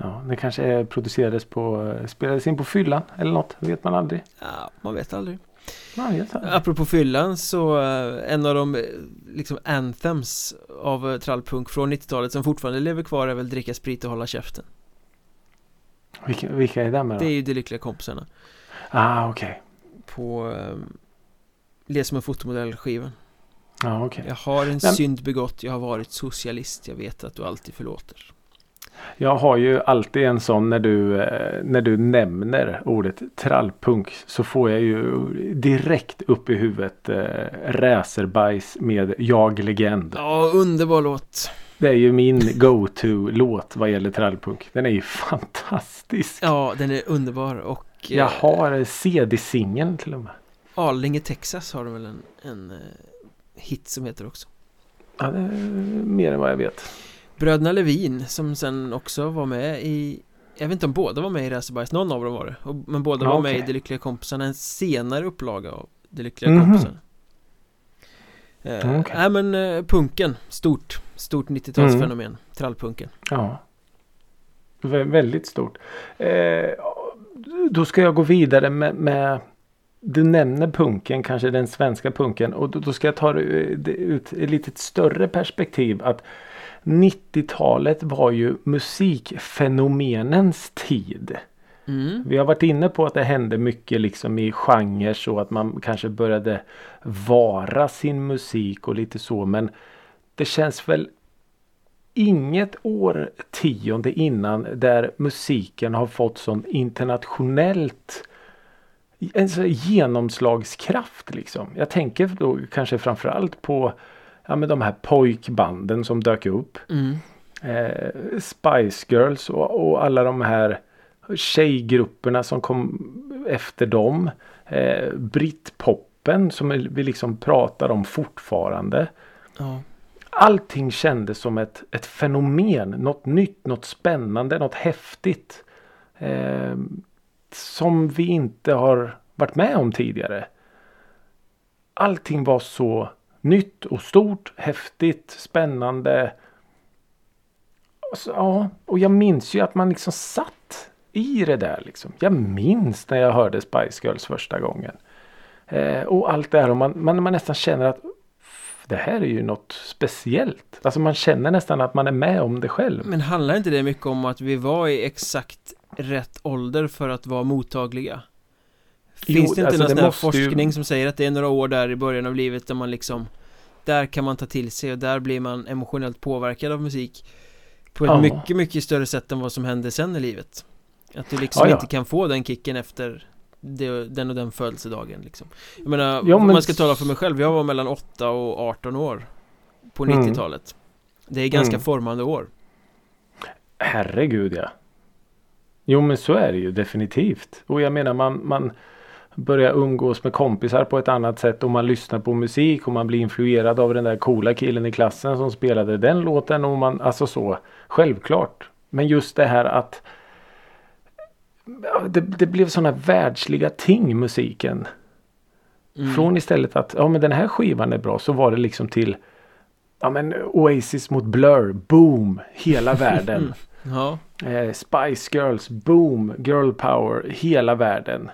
Ja, det kanske producerades på, eh, spelades in på fyllan eller något, vet man aldrig. Ja, man vet aldrig. Man vet aldrig. Apropå fyllan så uh, en av de liksom anthems av trallpunk från 90-talet som fortfarande lever kvar är väl dricka sprit och hålla käften. Vilka, vilka är det med då? Det är ju de lyckliga kompisarna. Ah, okej. Okay. På um, Le som en fotomodell-skivan. Ah, okay. Jag har en Men... synd begått, jag har varit socialist, jag vet att du alltid förlåter. Jag har ju alltid en sån när du, eh, när du nämner ordet trallpunk så får jag ju direkt upp i huvudet eh, racerbajs med Jag Legend. Ja, underbar låt. Det är ju min go-to-låt vad gäller trallpunk. Den är ju fantastisk. Ja, den är underbar och... Jag eh, har CD-singeln till och med. Arlinge, Texas har de väl en, en hit som heter också. Ja, det är mer än vad jag vet. Bröderna Levin som sen också var med i Jag vet inte om båda var med i Racerbajs, någon av dem var det Men båda var okay. med i De Lyckliga Kompisarna, en senare upplaga av De Lyckliga mm -hmm. Kompisarna eh, okay. Nej men eh, punken, stort Stort 90-talsfenomen, mm. trallpunken Ja Vä Väldigt stort eh, Då ska jag gå vidare med, med du nämner punken, kanske den svenska punken och då, då ska jag ta det ut ett lite större perspektiv att 90-talet var ju musikfenomenens tid. Mm. Vi har varit inne på att det hände mycket liksom i genrer så att man kanske började vara sin musik och lite så men det känns väl inget årtionde innan där musiken har fått sån internationellt en så genomslagskraft liksom. Jag tänker då kanske framförallt på ja, men de här pojkbanden som dök upp. Mm. Eh, Spice Girls och, och, alla de här tjejgrupperna som kom efter dem. Eh, Britpoppen som vi liksom pratar om fortfarande. Ja. Allting kändes som ett, ett fenomen. Något nytt, något spännande, något häftigt. Eh, som vi inte har varit med om tidigare. Allting var så nytt och stort, häftigt, spännande. Så, ja, och jag minns ju att man liksom satt i det där liksom. Jag minns när jag hörde Spice Girls första gången. Eh, och allt det här och man, man, man nästan känner att det här är ju något speciellt. Alltså man känner nästan att man är med om det själv. Men handlar inte det mycket om att vi var i exakt rätt ålder för att vara mottagliga? Finns jo, det inte alltså någon forskning ju... som säger att det är några år där i början av livet där man liksom Där kan man ta till sig och där blir man emotionellt påverkad av musik På ett ja. mycket, mycket större sätt än vad som händer sen i livet Att du liksom ja, ja. inte kan få den kicken efter det, den och den födelsedagen liksom Jag menar, ja, om man ska tala för mig själv, jag var mellan 8 och 18 år På 90-talet mm. Det är ganska mm. formande år Herregud ja Jo men så är det ju definitivt. Och jag menar man, man börjar umgås med kompisar på ett annat sätt och man lyssnar på musik och man blir influerad av den där coola killen i klassen som spelade den låten och man, alltså så, självklart. Men just det här att det, det blev sådana världsliga ting musiken. Mm. Från istället att, ja men den här skivan är bra så var det liksom till Ja men Oasis mot Blur, boom, hela världen. ja. eh, Spice Girls, boom, girl power, hela världen.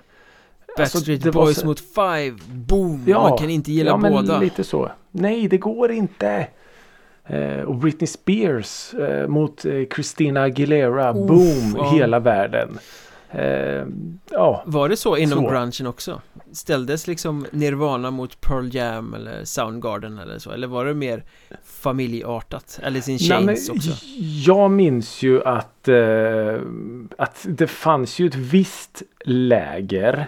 Backstreet alltså, Boys så... mot Five, boom! Ja, man kan inte gilla ja, båda. lite så. Nej, det går inte. Eh, och Britney Spears eh, mot eh, Christina Aguilera. Oof, Boom! ja. Hela världen. Eh, ja, Var det så inom Så. grungen också? Ställdes liksom Nirvana mot Pearl Jam eller Soundgarden eller så? Eller var det mer familjeartat? Alice in Nej, Chains men också? Jag minns ju att, eh, att det fanns ju ett visst läger.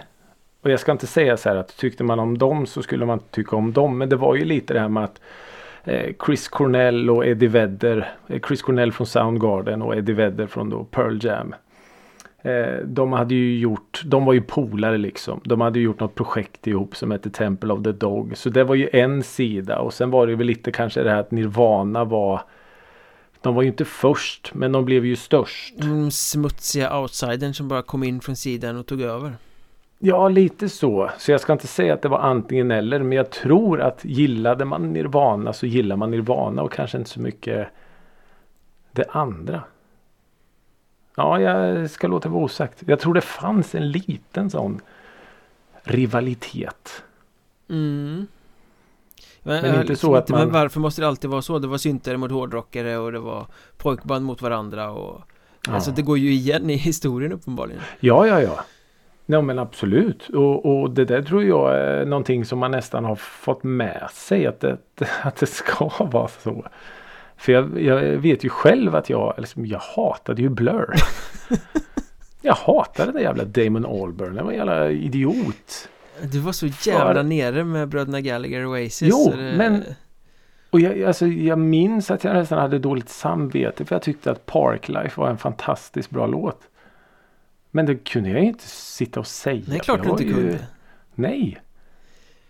Och jag ska inte säga så här att tyckte man om dem så skulle man tycka om dem. Men det var ju lite det här med att eh, Chris Cornell och Eddie Vedder. Eh, Chris Cornell från Soundgarden och Eddie Vedder från då Pearl Jam. Eh, de hade ju gjort, de var ju polare liksom. De hade ju gjort något projekt ihop som hette Temple of the Dog. Så det var ju en sida och sen var det väl lite kanske det här att Nirvana var de var ju inte först men de blev ju störst. Den smutsiga outsidern som bara kom in från sidan och tog över Ja lite så. Så jag ska inte säga att det var antingen eller men jag tror att gillade man Nirvana så gillar man Nirvana och kanske inte så mycket det andra. Ja, jag ska låta vara osagt. Jag tror det fanns en liten sån rivalitet. mm. Men, Men inte så att Men man- varför måste det alltid vara så? Det var syntare mot hårdrockare och det var pojkband mot varandra och Alltså Ja. det går ju igen i historien uppenbarligen Ja, ja, ja. Ja men absolut. Och, och det där tror jag är någonting som man nästan har fått med sig. Att det, att det ska vara så. För jag, jag vet ju själv att jag, liksom, jag hatade ju Blur. jag hatade den jävla Damon Albarn. Den var en jävla idiot. Du var så jävla För- nere med bröderna Gallagher och Oasis Jo, det- men- Och jag, alltså, jag minns att jag nästan hade dåligt samvete. För jag tyckte att Parklife var en fantastiskt bra låt. Men det kunde jag inte sitta och säga. Nej, klart du inte ju- kunde Nej.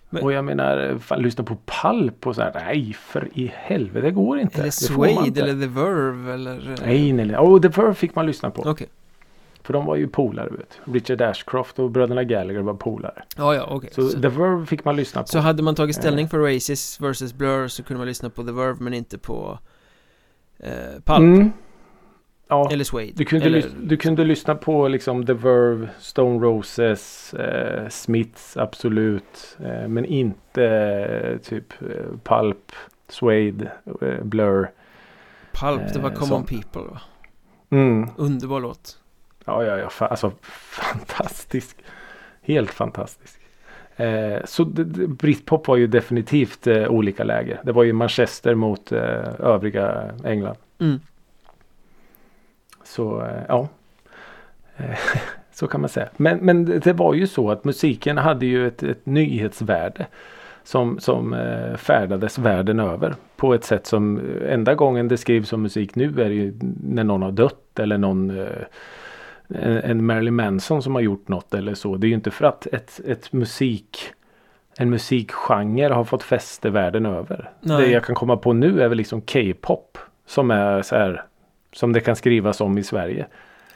Men- och jag menar, fan, lyssna på Palp och så här. Nej, för i helvete, det går inte. Eller Suede eller The Verve eller eh, Nej, nej, nej. Oh, The Verve fick man lyssna på. Okej, För de var ju polare, vet. Richard Ashcroft och bröderna Gallagher var polare. ja ja okej Så, så, The Verve fick man lyssna på. så hade man tagit ställning för Oasis versus Blur så kunde man lyssna på The Verve men inte på eh, Pulp Mm. Ja, eller Suede du kunde, eller, du kunde lyssna på liksom The Verve, Stone Roses, eh, Smiths, absolut. Eh, men inte eh, typ eh, Pulp, Suede, eh, Blur. Pulp, det var Common. People va? Mm. Underbar låt Ja, ja, ja. Fa- alltså fantastisk. Helt fantastisk. Eh, så Britpop var ju definitivt eh, olika läger. Det var ju Manchester mot eh, övriga England. mm. Så eh, ja. Eh, så kan man säga. Men, men det var ju så att musiken hade ju ett, ett nyhetsvärde. Som, som eh, färdades världen över. På ett sätt som enda gången det skrivs om musik nu är ju när någon har dött. Eller någon en Marilyn Manson som har gjort något eller så. Det är ju inte för att ett, ett musik en musikgenre har fått fäste världen över. Nej. Det jag kan komma på nu är väl liksom K-pop. Som är så här som det kan skrivas om i Sverige.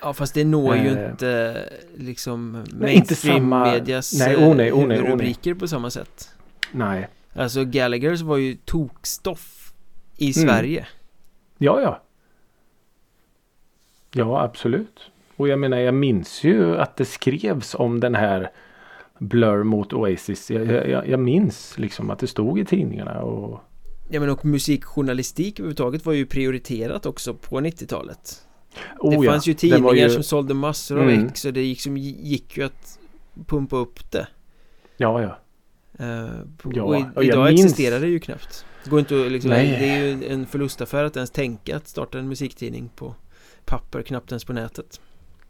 Ja fast det når ju Eh, inte liksom nej, inte mainstream samma- medias nej, oh nej, oh nej, oh nej. huvudrubriker på samma sätt Nej. Alltså Gallaghers var ju tokstoff i Mm. Sverige Ja, ja. Ja, absolut. Och jag menar, jag minns ju att det skrevs om den här Blur mot Oasis. Jag, jag, jag minns liksom att det stod i tidningarna och Ja men och musikjournalistik överhuvudtaget var ju prioriterat också på 90-talet oh, Det ja, fanns ju den tidningar ju- som sålde massor av Mm. ex och det gick, som, gick ju att pumpa upp det Ja, ja. På- Ja, och i, och idag minns- existerar det ju knappt Det går inte att liksom, Nej. det är ju en förlustaffär att ens tänka att starta en musiktidning på papper, knappt ens på nätet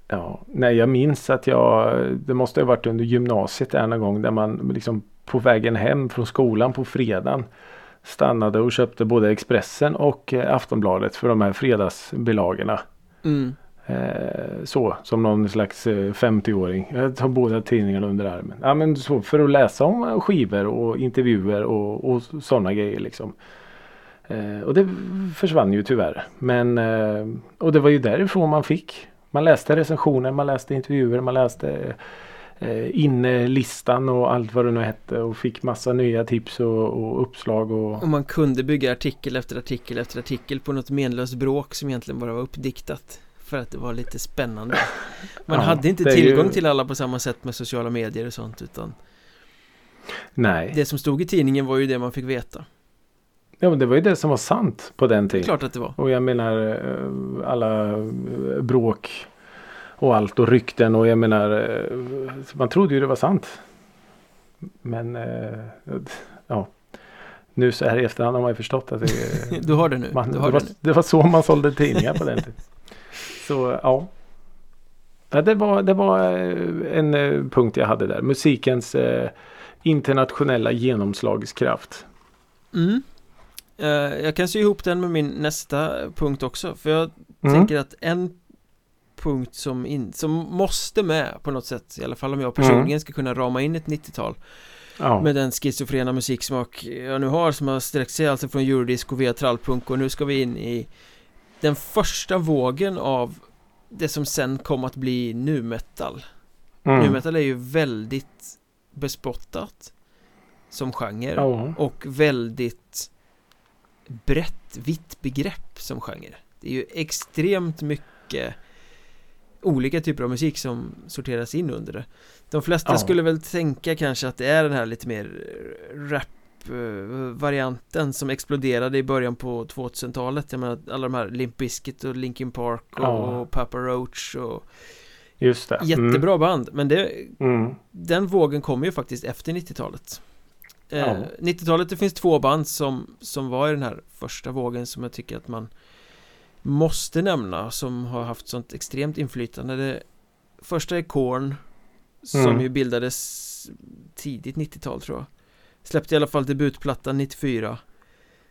Ja, nej jag minns att jag, det måste ha varit under gymnasiet en gång där man liksom på vägen hem från skolan på fredagen stannade och köpte både Expressen och eh, Aftonbladet för de här fredagsbilagorna. mm. Eh, så, som någon slags eh, 50-åring. Jag tar båda tidningarna under armen. Ja, men så, för att läsa om eh, skivor och intervjuer och, och sådana grejer liksom. Eh, och det försvann ju tyvärr. Men, eh, och det var ju därifrån man fick. Man läste recensioner, man läste intervjuer, man läste eh, innelistan och allt vad det nu hette och fick massa nya tips och, och uppslag. Och, Och man kunde bygga artikel efter artikel efter artikel på något menlöst bråk som egentligen bara var uppdiktat För att det var lite spännande Man Ja, hade inte tillgång ju- till alla på samma sätt med sociala medier och sånt utan nej. Det som stod i tidningen var ju det man fick veta Ja men det var ju det som var sant på den tiden. Klart att det var. Och jag menar eh, alla eh, bråk och allt och rykten och jag menar eh, man trodde ju det var sant. Men ja. Nu så här i efterhand har man ju förstått att det, du har det nu. Man, du har det, var, det, var så man sålde tidningar på den tiden. Så ja. ja det, var, det var en punkt jag hade där. Musikens eh, internationella genomslagskraft. Mm. Jag kan sy ihop den med min nästa punkt också För jag Mm. tänker att en punkt som, in, som måste med på något sätt I alla fall om jag personligen Mm. ska kunna rama in ett 90-tal Ja. Med den schizofrena musiksmak jag nu har som har sträckt sig alltså från eurodisco via trallpunk och nu ska vi in i Den första vågen av det som sen kom att bli nu metal Mm. Nu metal är ju väldigt bespottat Som genre Ja. och väldigt brett, vitt begrepp som genre Det är ju extremt mycket olika typer av musik som sorteras in under det De flesta Ja. skulle väl tänka kanske att det är den här lite mer rap eh, som exploderade i början på 2000-talet Jag menar alla de här Limp Bizkit och Linkin Park och, Ja. Papa Roach och Just det. Jättebra band men det, Mm. Mm. den vågen kommer ju faktiskt efter 90-talet eh, Ja. 90-talet det finns två band som, som var i den här första vågen som jag tycker att man måste nämna som har haft sånt extremt inflytande det första är Korn som Mm. ju bildades tidigt 90-tal tror jag släppte i alla fall debutplattan 94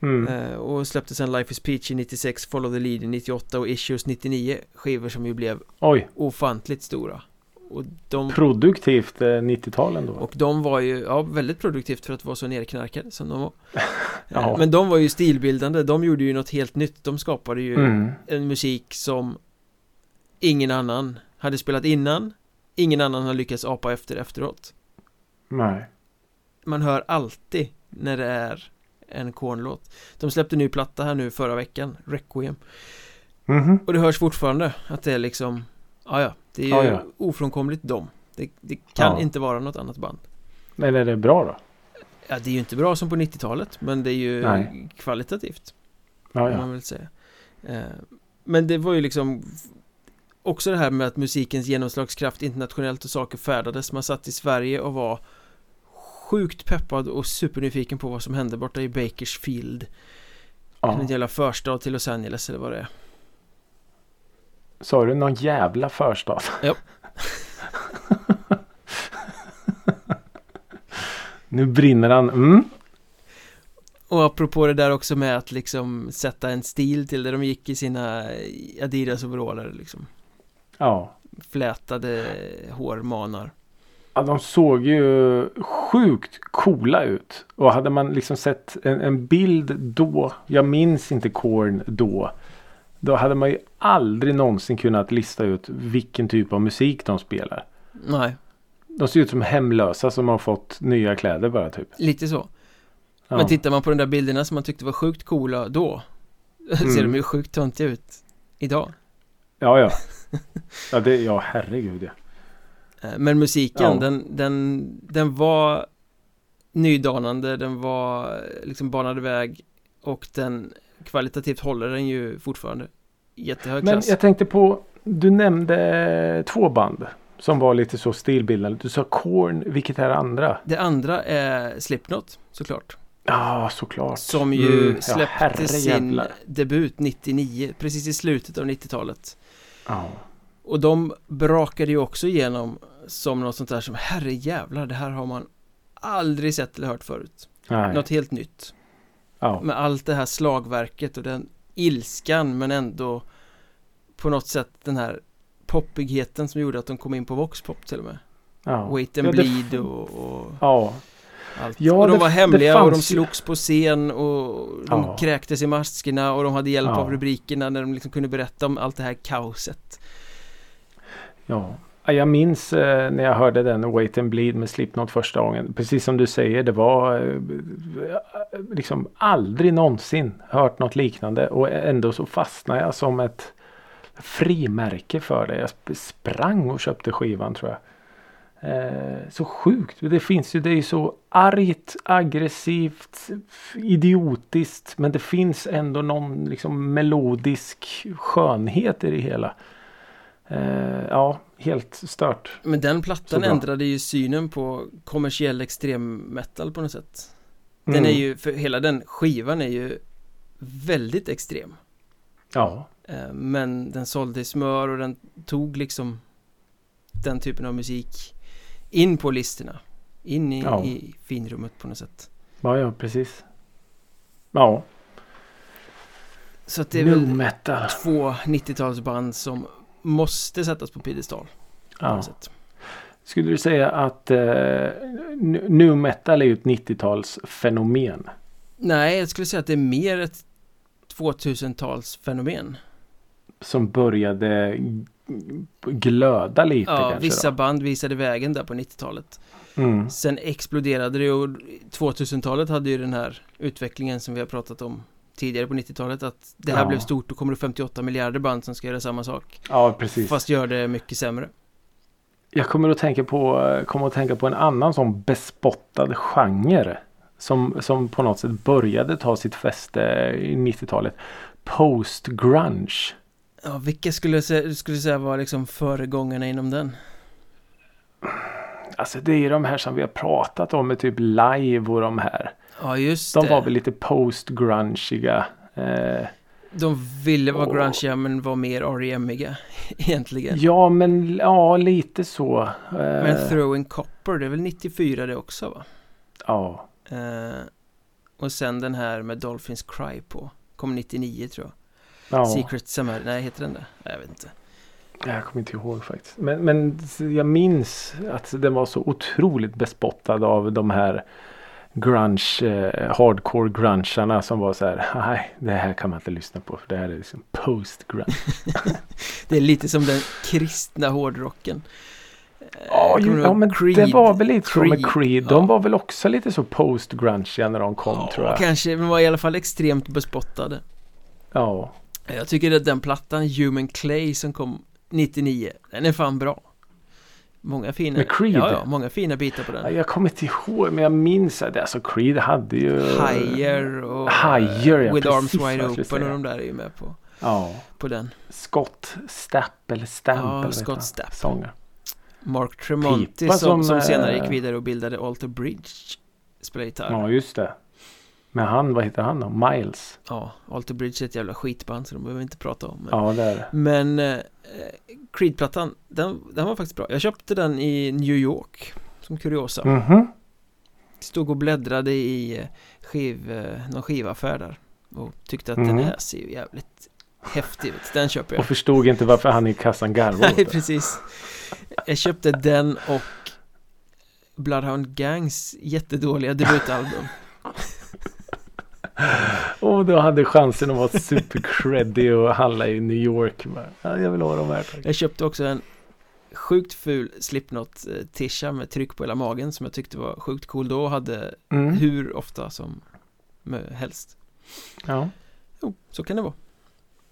Mm. eh, och släppte sen Life is Peachy 96 Follow the Leader 98 och Issues 99 skivor som ju blev Oj, ofantligt stora och de produktivt eh, 90-tal ändå. Och de var ju, ja väldigt produktivt för att vara så nerknarkade som de var Ja. Eh, Men de var ju stilbildande, de gjorde ju något helt nytt De skapade ju Mm. en musik som ingen annan hade spelat innan Ingen annan har lyckats apa efter efteråt Nej. Man hör alltid när det är en kornlåt De släppte ny platta här nu förra veckan, Requiem Mhm. Och det hörs fortfarande att det är liksom Ja ja, det är ju Ja, ja. ofrånkomligt dem det, det kan Ja. inte vara något annat band Men är det bra då? Ja, det är ju inte bra som på 90-talet Men det är ju Nej. kvalitativt Ja, ja. man väl säga eh, Men det var ju liksom Också det här med att musikens genomslagskraft internationellt och saker färdades Man satt i Sverige och var Sjukt peppad och supernyfiken på vad som hände borta i Bakersfield En ja. jävla förstad till Los Angeles eller vad det är Sa du någon jävla förstad? Ja. nu brinner han. Mm. Och apropå det där också med att liksom sätta en stil till det De gick i sina Adidas-overaller liksom Ja. Flätade hårmanar ja. De såg ju sjukt coola ut. Och hade man liksom sett en, en bild då. Jag minns inte Korn då. Då hade man ju aldrig någonsin kunnat lista ut vilken typ av musik de spelar. Nej, De ser ut som hemlösa som har fått nya kläder bara typ. lite så Ja. Men tittar man på de där bilderna som man tyckte var sjukt coola då Ser Mm. de ju sjukt töntiga ut Idag Ja, ja. Ja, det, ja herregud ja. Eh, Men musiken, Ja. den, den, den var Nydanande, den var eh, liksom banade väg Och den kvalitativt håller den ju fortfarande Jättehög Men klass jag tänkte på, du nämnde två band som var lite så stilbildande. Du sa Korn, vilket är det andra? Det andra är Slipknot såklart Ja, såklart. Som ju Mm, ja, släppte herre sin debut 99 Precis i slutet av 90-talet Ja. Och de brakade ju också igenom som något sånt där som herre jävlar det här har man aldrig sett eller hört förut Nej. Något helt nytt Ja. Med allt det här slagverket och den ilskan men ändå på något sätt den här poppigheten som gjorde att de kom in på Voxpop till och med Ja. Wait and Ja, det- Bleed och, och Ja. allt Ja, Och de det- var det hemliga och de slogs på scen och de Ja. kräktes i maskerna och de hade hjälp av rubrikerna när de liksom kunde berätta om allt det här kaoset Ja. Jag minns eh, när jag hörde den Wait and Bleed med Slipknot första gången. Precis som du säger, det var eh, eh, liksom aldrig någonsin hört något liknande. Och ändå så fastnade jag som ett frimärke för det. Jag sprang och köpte skivan tror jag. Så sjukt. Det finns ju, det är ju så argt, aggressivt, idiotiskt. Men det finns ändå någon liksom melodisk skönhet i det hela. Ja, helt stört. Men den plattan ändrade ju synen på kommersiell extrem metal på något sätt. Den mm. är ju, för hela den skivan är ju väldigt extrem. Ja. Eh, men den sålde smör och den tog liksom den typen av musik in på listorna. In i, ja. i finrummet på något sätt. Ja, ja, precis. Ja. Så att det är väl metal. två 90-talsband som måste sättas på piedestal. Ja. Skulle du säga att eh, nu metal är ju ett 90-talsfenomen? Nej, jag skulle säga att det är mer ett 2000-talsfenomen. Som började glöda lite ja, kanske. vissa då. band visade vägen där på 90-talet. Mm. Sen exploderade det och 2000-talet hade ju den här utvecklingen som vi har pratat om tidigare på 90-talet att det här ja. blev stort och kommer det 58 miljarder band som ska göra samma sak. Ja, precis. Fast gör det mycket sämre. Jag kommer att tänka på, kommer att tänka på en annan sån bespottad genre. Som, som på något sätt började ta sitt fäste i 90-talet. Post-grunge. Ja, vilka skulle du skulle säga var liksom föregångarna inom den? Alltså det är de här som vi har pratat om med typ live och de här. Ja just de det. De var väl lite post-grungiga. Eh, de ville vara och... grungiga men var mer R.E.M.iga egentligen. Ja men ja lite så. Eh, men Throwing Copper det är väl 94 det också va? Ja. Eh, och sen den här med Dolphins Cry på. Kom 99 tror jag. Ja. Secret Summer, nej heter den det? Jag vet inte. Jag kommer inte ihåg faktiskt. Men, men jag minns att den var så otroligt bespottad av de här grunge, eh, hardcore grungearna som var så här. Nej, det här kan man inte lyssna på för det här är liksom post-grunge. det är lite som den kristna hårdrocken. Ja, ju, ja men Creed, det var väl lite Creed, så med Creed. De ja. var väl också lite så post-grunge när de kom ja, tror jag. Kanske, men var i alla fall extremt bespottade. Ja. Jag tycker att den plattan Human Clay som kom 99 Den är fan bra Många fina Med Creed? Ja, ja, många fina bitar på den. Jag kommer inte ihåg men jag minns att alltså Creed hade ju Higher och Higher, ja, With Arms Wide Open och de där är ju med på Ja. På den. Scott Stapp eller Stamp Ja, Scott Stapp. Sånger Mark Tremonti som, som, som senare gick vidare och bildade Alter Bridge Spelar gitarr. Ja just det men han, vad heter han då? Miles? Ja, Alter Bridge är ett jävla skitband så de behöver vi inte prata om men, Ja, det är det Men eh, Creed-plattan, den, den var faktiskt bra Jag köpte den i New York Som kuriosa mm -hmm. Stod och bläddrade i eh, skiv, eh, någon skivaffär där Och tyckte att mm -hmm. den mhm. här ser ju jävligt häftig ut Den köper jag Och förstod inte varför han i kassan garvade Nej, precis Jag köpte den och Bloodhound Gangs jättedåliga debutalbum och du hade chansen att vara super och handla i New York. Ja, jag vill ha de här. Jag köpte också en sjukt ful Slipknot tisha med tryck på hela magen som jag tyckte var sjukt cool då och hade mm. hur ofta som helst. Ja. Jo, så kan det vara.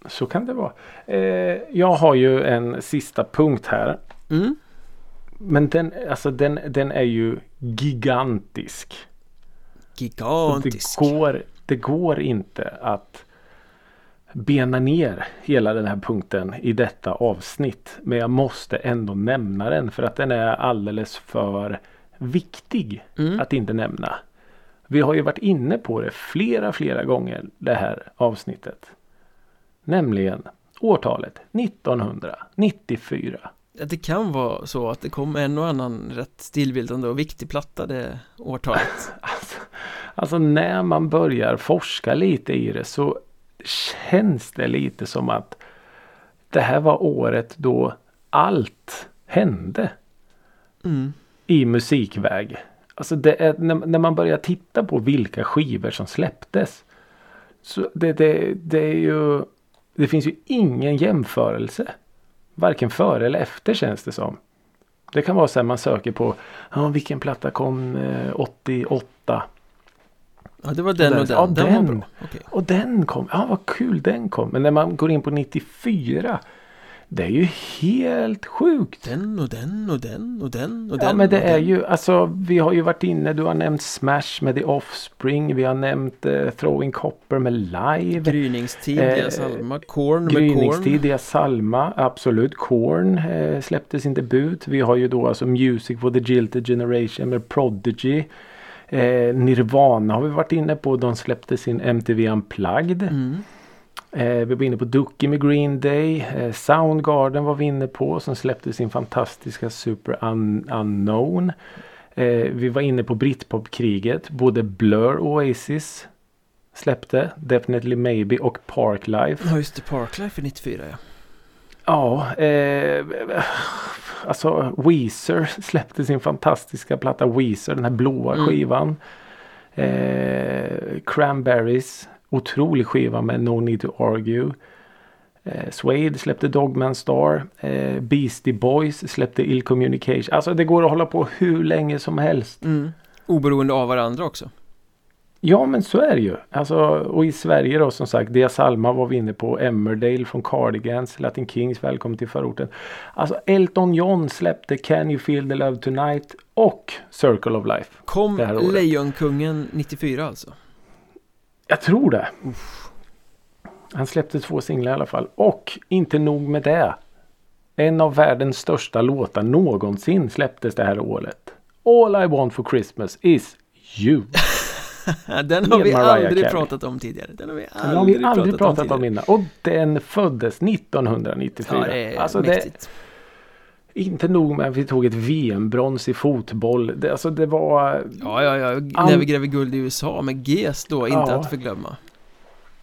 Så kan det vara. Eh, jag har ju en sista punkt här. Mm. Men den, alltså den, den är ju gigantisk. Gigantisk. Det går, det går inte att bena ner hela den här punkten i detta avsnitt. Men jag måste ändå nämna den för att den är alldeles för viktig mm. att inte nämna. Vi har ju varit inne på det flera, flera gånger det här avsnittet. Nämligen årtalet 1994. Det kan vara så att det kom en och annan rätt stilbildande och viktig platta det årtalet. alltså, alltså när man börjar forska lite i det så känns det lite som att det här var året då allt hände. Mm. I musikväg. Alltså det är, när, när, man börjar titta på vilka skivor som släpptes. Så det, det, det är ju Det finns ju ingen jämförelse. Varken före eller efter känns det som. Det kan vara så här man söker på ja, vilken platta kom eh, 88. Ja det var den och den. Ja, den, den okay. Och den kom. Ja vad kul den kom. Men när man går in på 94. Det är ju helt sjukt. Den och den och den och den och den. Ja men det är ju alltså vi har ju varit inne. Du har nämnt Smash med The Offspring. Vi har nämnt uh, Throwing Copper med Live. Gryningstidiga Eh, Salma. Korn med Korn. Gryningstidiga Salma. Absolut. Korn eh, släppte sin debut. Vi har ju då alltså Music for the Jilted Generation med Prodigy. Eh, Nirvana har vi varit inne på. De släppte sin MTV Unplugged. Mm. Eh, vi var inne på Ducky med Green Day. Eh, Soundgarden var vi inne på som släppte sin fantastiska Super Un- Unknown. Eh, vi var inne på Britpop-kriget. Både Blur och Oasis släppte. Definitely Maybe och Parklife. Ja just det, Parklife är 94 ja. Ja, eh, alltså Weezer släppte sin fantastiska platta Weezer. Den här blåa Mm. skivan. Eh, Cranberries. Otrolig skiva med No Need To Argue. Eh, Suede släppte Dogman Star. Eh, Beastie Boys släppte Ill Communication. Alltså det går att hålla på hur länge som helst. Mm. Oberoende av varandra också. Ja men så är det ju. Alltså, och i Sverige då som sagt. Dia Salma var vi inne på. Emmerdale från Cardigans. Latin Kings Välkommen till förorten. Alltså Elton John släppte Can You Feel The Love Tonight. Och Circle of Life. Kom. Lejonkungen 94 alltså. Jag tror det. Han släppte två singlar i alla fall. Och inte nog med det. En av världens största låtar någonsin släpptes det här året. All I want for Christmas is you. Den har vi Mariah aldrig Carey. pratat om tidigare. Den har vi Den har vi aldrig pratat om tidigare. innan. Och den föddes 1994. Ja, det är alltså det, mäktigt. Inte nog med att vi tog ett VM-brons i fotboll. Det, alltså det var... Ja, ja, ja. När vi gräver guld i USA med GES då, inte Ja. att förglömma.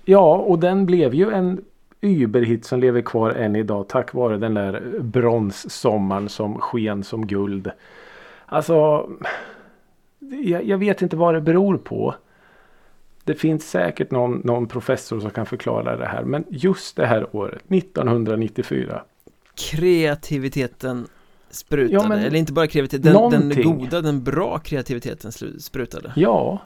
Ja, och den blev ju en überhit som lever kvar än idag tack vare den där bronssommaren som sken som guld. Alltså, jag, jag vet inte vad det beror på. Det finns säkert någon, någon professor som kan förklara det här. Men just det här året, 1994. Kreativiteten sprutade. Ja, men Eller inte bara kreativiteten, den, den goda, den bra kreativiteten sprutade. Ja.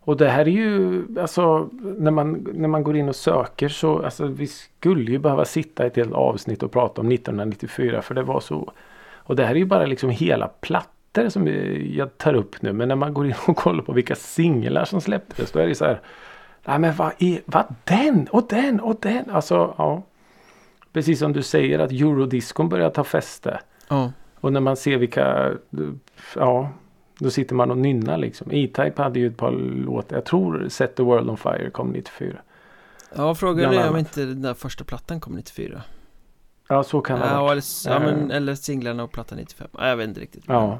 Och det här är ju, alltså när man, när man går in och söker så, alltså vi skulle ju behöva sitta ett helt avsnitt och prata om 1994 för det var så. Och det här är ju bara liksom hela plattor som jag tar upp nu. Men när man går in och kollar på vilka singlar som släpptes då är det så här. Nej men vad är, vad den och den och den. Alltså ja. Precis som du säger att eurodiscon börjar ta fäste. Ja. Och när man ser vilka, ja, då sitter man och nynnar liksom. E-Type hade ju ett par låtar. Jag tror Set the World on Fire kom 94. Ja, frågan är om inte den där första plattan kom 94. Ja, så kan det Ja, vara. eller, ja, men, Eh. eller singlarna och plattan 95. Ja, jag vet inte riktigt. Ja.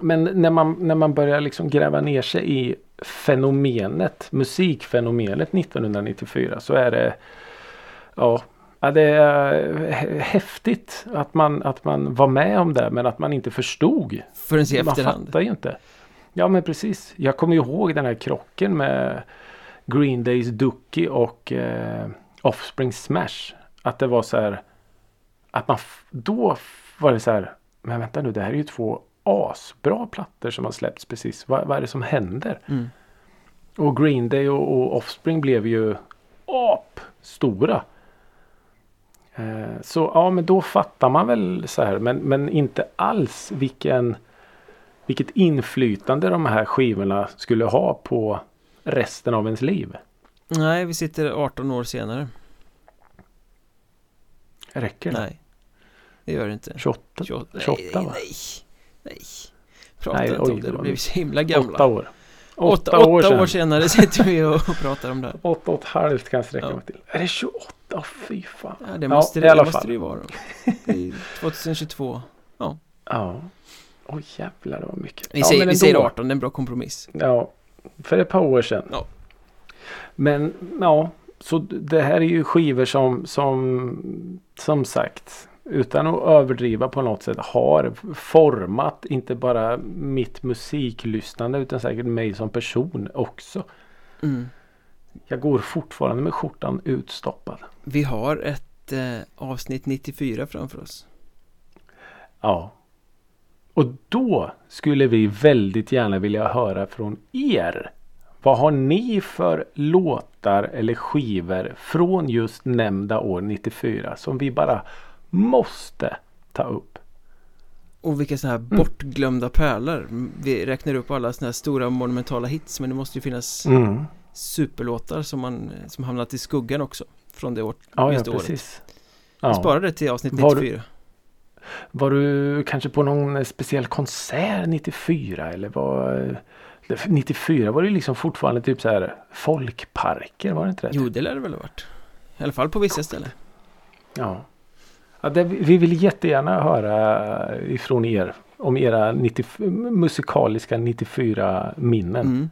Men när man, när man börjar liksom gräva ner sig i fenomenet, musikfenomenet 1994 så är det ja, ja det är hä- häftigt att man, att man var med om det men att man inte förstod. Förrän i Man efterhand. fattar ju inte. Ja men precis. Jag kommer ihåg den här krocken med Green Days Ducky och eh, Offspring Smash. Att det var så här. Att man då var det så här. Men vänta nu det här är ju två asbra plattor som har släppts precis. Vad, vad är det som händer? Mm. Och Green Day och, och Offspring blev ju ap stora. Eh, så ja men då fattar man väl så här. Men, men inte alls vilken vilket inflytande de här skivorna skulle ha på resten av ens liv. Nej, vi sitter 18 år senare. Räcker det? Nej, det gör det inte. 28? 28, nej, 28 nej, va? nej, nej. Prata Nej, inte oj, om det, då blir vi så himla gamla. Åtta år. Åtta, Åtta år åtta sedan. år senare sitter vi och pratar om det. Åtta och ett halvt kan sträcka Ja. mig till. Är det 28? Åh, fy fan. Ja, det måste, i det, alla det måste fall. det ju vara. då. Det är 2022. Ja. Åh jävlar det var mycket. Vi, ja, säger, vi säger ändå. 18, det är en bra kompromiss. Ja. För ett par år sedan. Ja. Men ja. Så det här är ju skivor som som som sagt utan att överdriva på något sätt har format inte bara mitt musiklyssnande utan säkert mig som person också. Mm. Jag går fortfarande med skjortan utstoppad. Vi har ett eh, avsnitt 94 framför oss. Ja. Och då skulle vi väldigt gärna vilja höra från er. Vad har ni för låtar eller skivor från just nämnda år 94 som vi bara måste ta upp? Och vilka sådana här bortglömda pärlor Vi räknar upp alla sådana här stora monumentala hits Men det måste ju finnas Mm. Superlåtar som, man, som hamnat i skuggan också Från det år, Ja, ja året precis. Ja. sparar det till avsnitt Var du- 94 Var du kanske på någon speciell konsert 94 eller var 94 var det liksom fortfarande typ så här folkparker var det inte det? Jo det lär det väl ha varit I alla fall på vissa ställen Ja. ja det, vi vill jättegärna höra ifrån er om era 90, musikaliska 94 minnen. mm.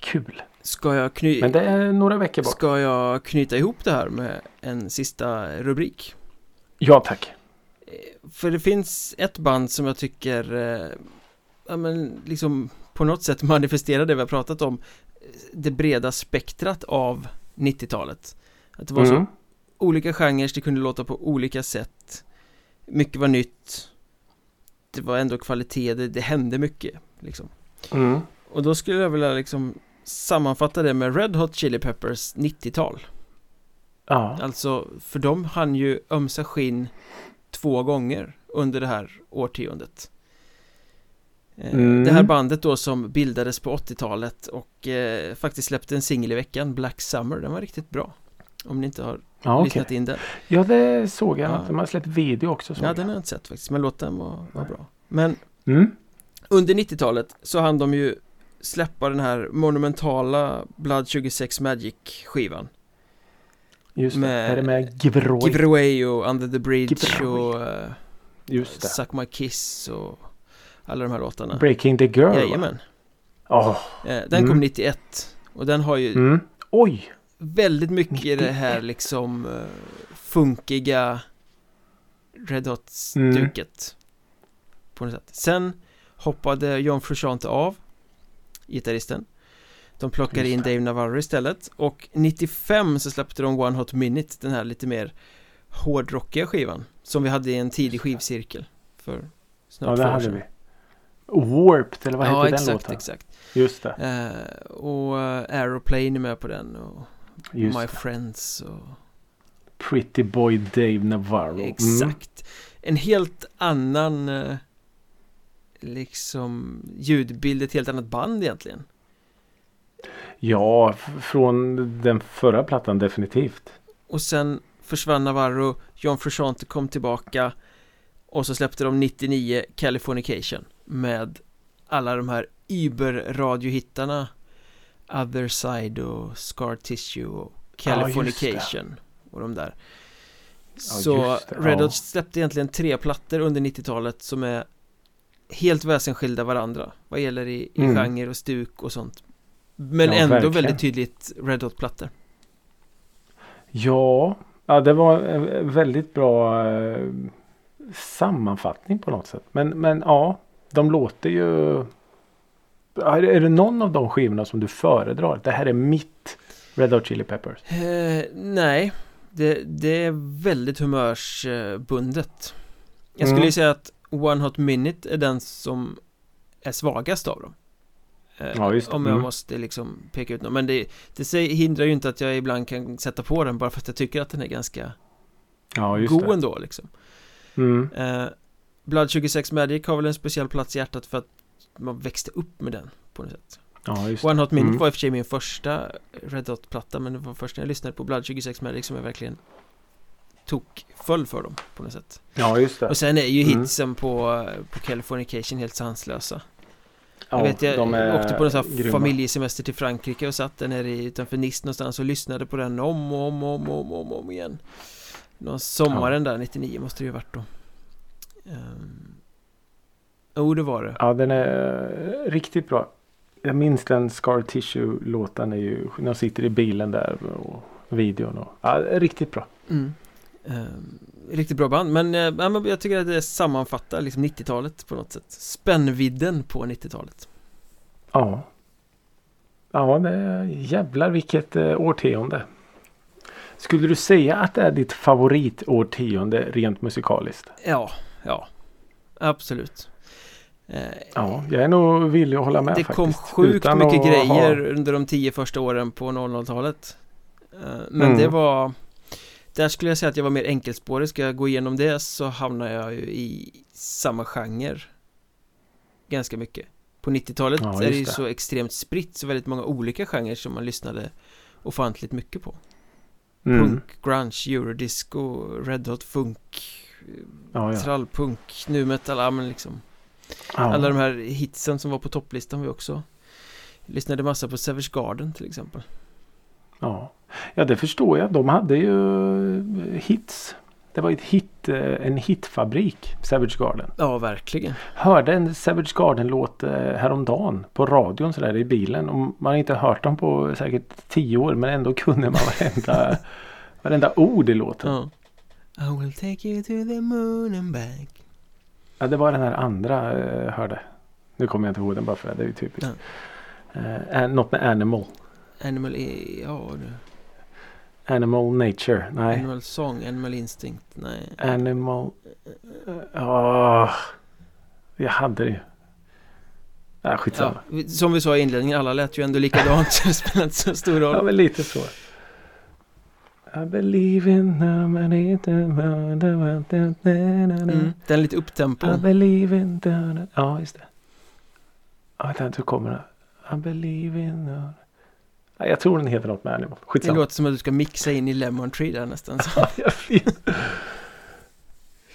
Kul. Ska jag kny... Men det är några veckor bort. Ska jag knyta ihop det här med en sista rubrik? Ja tack. För det finns ett band som jag tycker eh, Ja men liksom På något sätt manifesterar det vi har pratat om eh, Det breda spektrat av 90-talet Att det var så Mm. olika genrer, det kunde låta på olika sätt Mycket var nytt Det var ändå kvalitet, det, det hände mycket liksom Mm. Och då skulle jag vilja liksom Sammanfatta det med Red Hot Chili Peppers 90-tal Ja. Alltså, för de hann ju ömsa skinn två gånger under det här årtiondet. Eh, Mm. Det här bandet då som bildades på 80-talet och eh, faktiskt släppte en singel i veckan, Black Summer, den var riktigt bra. Om ni inte har Ja, lyssnat in den. ja det såg jag. Ja. att De har släppt video också. såg Ja, jag. den har jag inte sett faktiskt, men låten var, var bra. Men Mm. under 90-talet så hann de ju släppa den här monumentala Blood 26 Magic-skivan. Just det. Med- Är med Giveaway? Give It Away och Under the Bridge Give It och eh, Just det. Suck My Kiss och alla de här låtarna. Breaking the Girl. Jajamän. Åh. Eh, den kom Mm. 91 och den har ju Mm. Oj. väldigt mycket i det 91. här liksom eh, funkiga Red Hot-stuket. På något sätt. Sen hoppade John Frusciante av, gitarristen. De plockade in. Dave Navarro istället och 95 så släppte de One Hot Minute, den här lite mer hårdrockiga skivan som vi hade i en tidig skivcirkel för snart Ja, det hade vi. Warped eller vad Ja, heter den exakt, låten? exakt. Just det. Eh, och eh, Aeroplane är med på den och Just My det. Friends och Pretty Boy Dave Navarro. Mm. exakt. En helt annan eh, liksom ljudbild, ett helt annat band egentligen. Ja, från den förra plattan definitivt. Och sen försvann Navarro, John Frusciante kom tillbaka och så släppte de 99 Californication med alla de här Uber-radiohittarna Other Side och Scar Tissue och Californication och de där. Så det, Red ja. Hot släppte egentligen tre plattor under 90-talet som är helt väsensskilda varandra vad gäller i, i Mm. genre och stuk och sånt. Men Ja, ändå verkligen. väldigt tydligt Red Hot-plattor. Ja, ja det var en väldigt bra eh, sammanfattning på något sätt. Men, men ja, de låter ju... Är det någon av de skivorna som du föredrar? Det här är mitt Red Hot Chili Peppers. Eh, nej, det, det är väldigt humörsbundet. Jag skulle Mm. säga att One Hot Minute är den som är svagast av dem. Eh, Ja, just. Om jag Mm. måste liksom peka ut någon. Men det, det hindrar ju inte att jag ibland kan sätta på den bara för att jag tycker att den är ganska Ja, just god det. ändå liksom. Mm. Eh, Blood 26 Magic har väl en speciell plats i hjärtat för att man växte upp med den på något sätt. Ja, just One Hot Minute Mm. var i och för sig min första Red Hot-platta men det var först när jag lyssnade på Blood 26 Magic som jag verkligen tog föll för dem på något sätt. Ja, just det. Och sen är ju Mm. hitsen på, på Californication helt sanslösa. Ja, jag vet, jag åkte på en sån här grymma. familjesemester till Frankrike och satt där nere i- utanför Nice någonstans och lyssnade på den om och om och om och om, om, om igen. Någon sommaren där 99 måste det ju varit då. Um, jo, det var det. Ja, den är riktigt bra. Jag minns den Scar Tissue-låten är ju när de sitter i bilen där och videon. Och, ja, riktigt bra. Mm. Ehm, riktigt bra band, men, eh, ja, men jag tycker att det sammanfattar liksom 90-talet på något sätt. Spännvidden på 90-talet. Ja. Ja, det är jävlar vilket eh, årtionde. Skulle du säga att det är ditt favoritårtionde rent musikaliskt? Ja, ja. Absolut. Eh, Ja, jag är nog villig att hålla med det faktiskt. kom sjukt Utan mycket grejer ha- under de tio första åren på 00-talet Eh, Men Mm. det var Där skulle jag säga att jag var mer enkelspårig Ska jag gå igenom det så hamnar jag ju i samma genre Ganska mycket På 90-talet Ja, är det ju det. så extremt spritt Så väldigt många olika genrer som man lyssnade ofantligt mycket på Mm. Punk, grunge, eurodisco, red hot funk Ja, ja. Trallpunk, nu metal, ja men liksom Ja. Alla de här hitsen som var på topplistan var också Lyssnade massa på Savage Garden till exempel Ja. Ja, det förstår jag. De hade ju eh, hits. Det var ett hit, eh, en hitfabrik, Savage Garden. Ja, verkligen Hörde en Savage Garden-låt eh, häromdagen på radion sådär i bilen. Och man har inte hört dem på säkert tio år men ändå kunde man varenda, varenda ord i låten. Ja I will take you to the moon and back Ja, det var den här andra eh, hörde. Nu kommer jag inte ihåg den bara för det. Det är ju typiskt. Eh, något med Animal. Animal, ja du Animal Nature. Nej. Animal Song, Animal Instinct, nej Animal... Åh, jag hade det ju. Ja, skitsamma. ja, Som vi sa i inledningen, alla lät ju ändå likadant så det spelar inte så stor Ja, roll men lite så. I believe in the money, the mm, Den lite upptempo I believe in the... Ja, just det. Ja, vänta, hur kommer den? I believe in jag tror den heter något med Animal. Det Skitsamma. låter som att du ska mixa in i Lemon Tree där nästan så.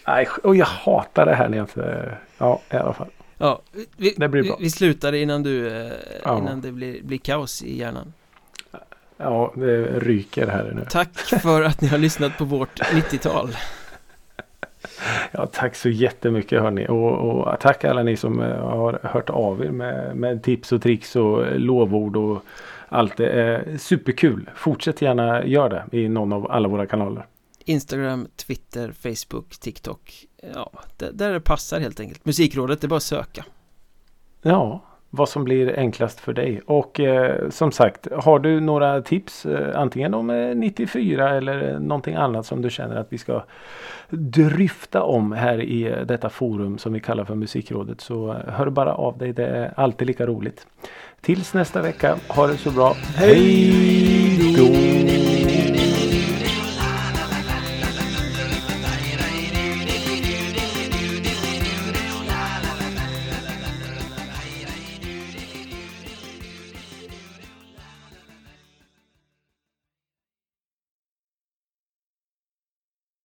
Nej, och jag hatar det här när jag inte... Ja, i alla fall. Ja, vi, Det blir vi, bra. vi slutade innan du, eh, Ja. innan det blir, blir kaos i hjärnan Ja, det ryker här nu. Tack för att ni har lyssnat på vårt 90-tal Ja, tack så jättemycket hörni. Och, och tack alla ni som eh, har hört av er med, med tips och tricks och lovord och allt. Det är superkul. Fortsätt gärna göra det i någon av alla våra kanaler. Instagram, Twitter, Facebook, TikTok Ja, där, det passar helt enkelt Musikrådet, det är bara att söka Ja, vad som blir enklast för dig. Och eh, som sagt, har du några tips eh, antingen om eh, 94 eller eh, någonting annat som du känner att vi ska dryfta om här i eh, detta forum som vi kallar för Musikrådet så eh, hör bara av dig. Det är alltid lika roligt. Tills nästa vecka, ha det så bra. Hej då!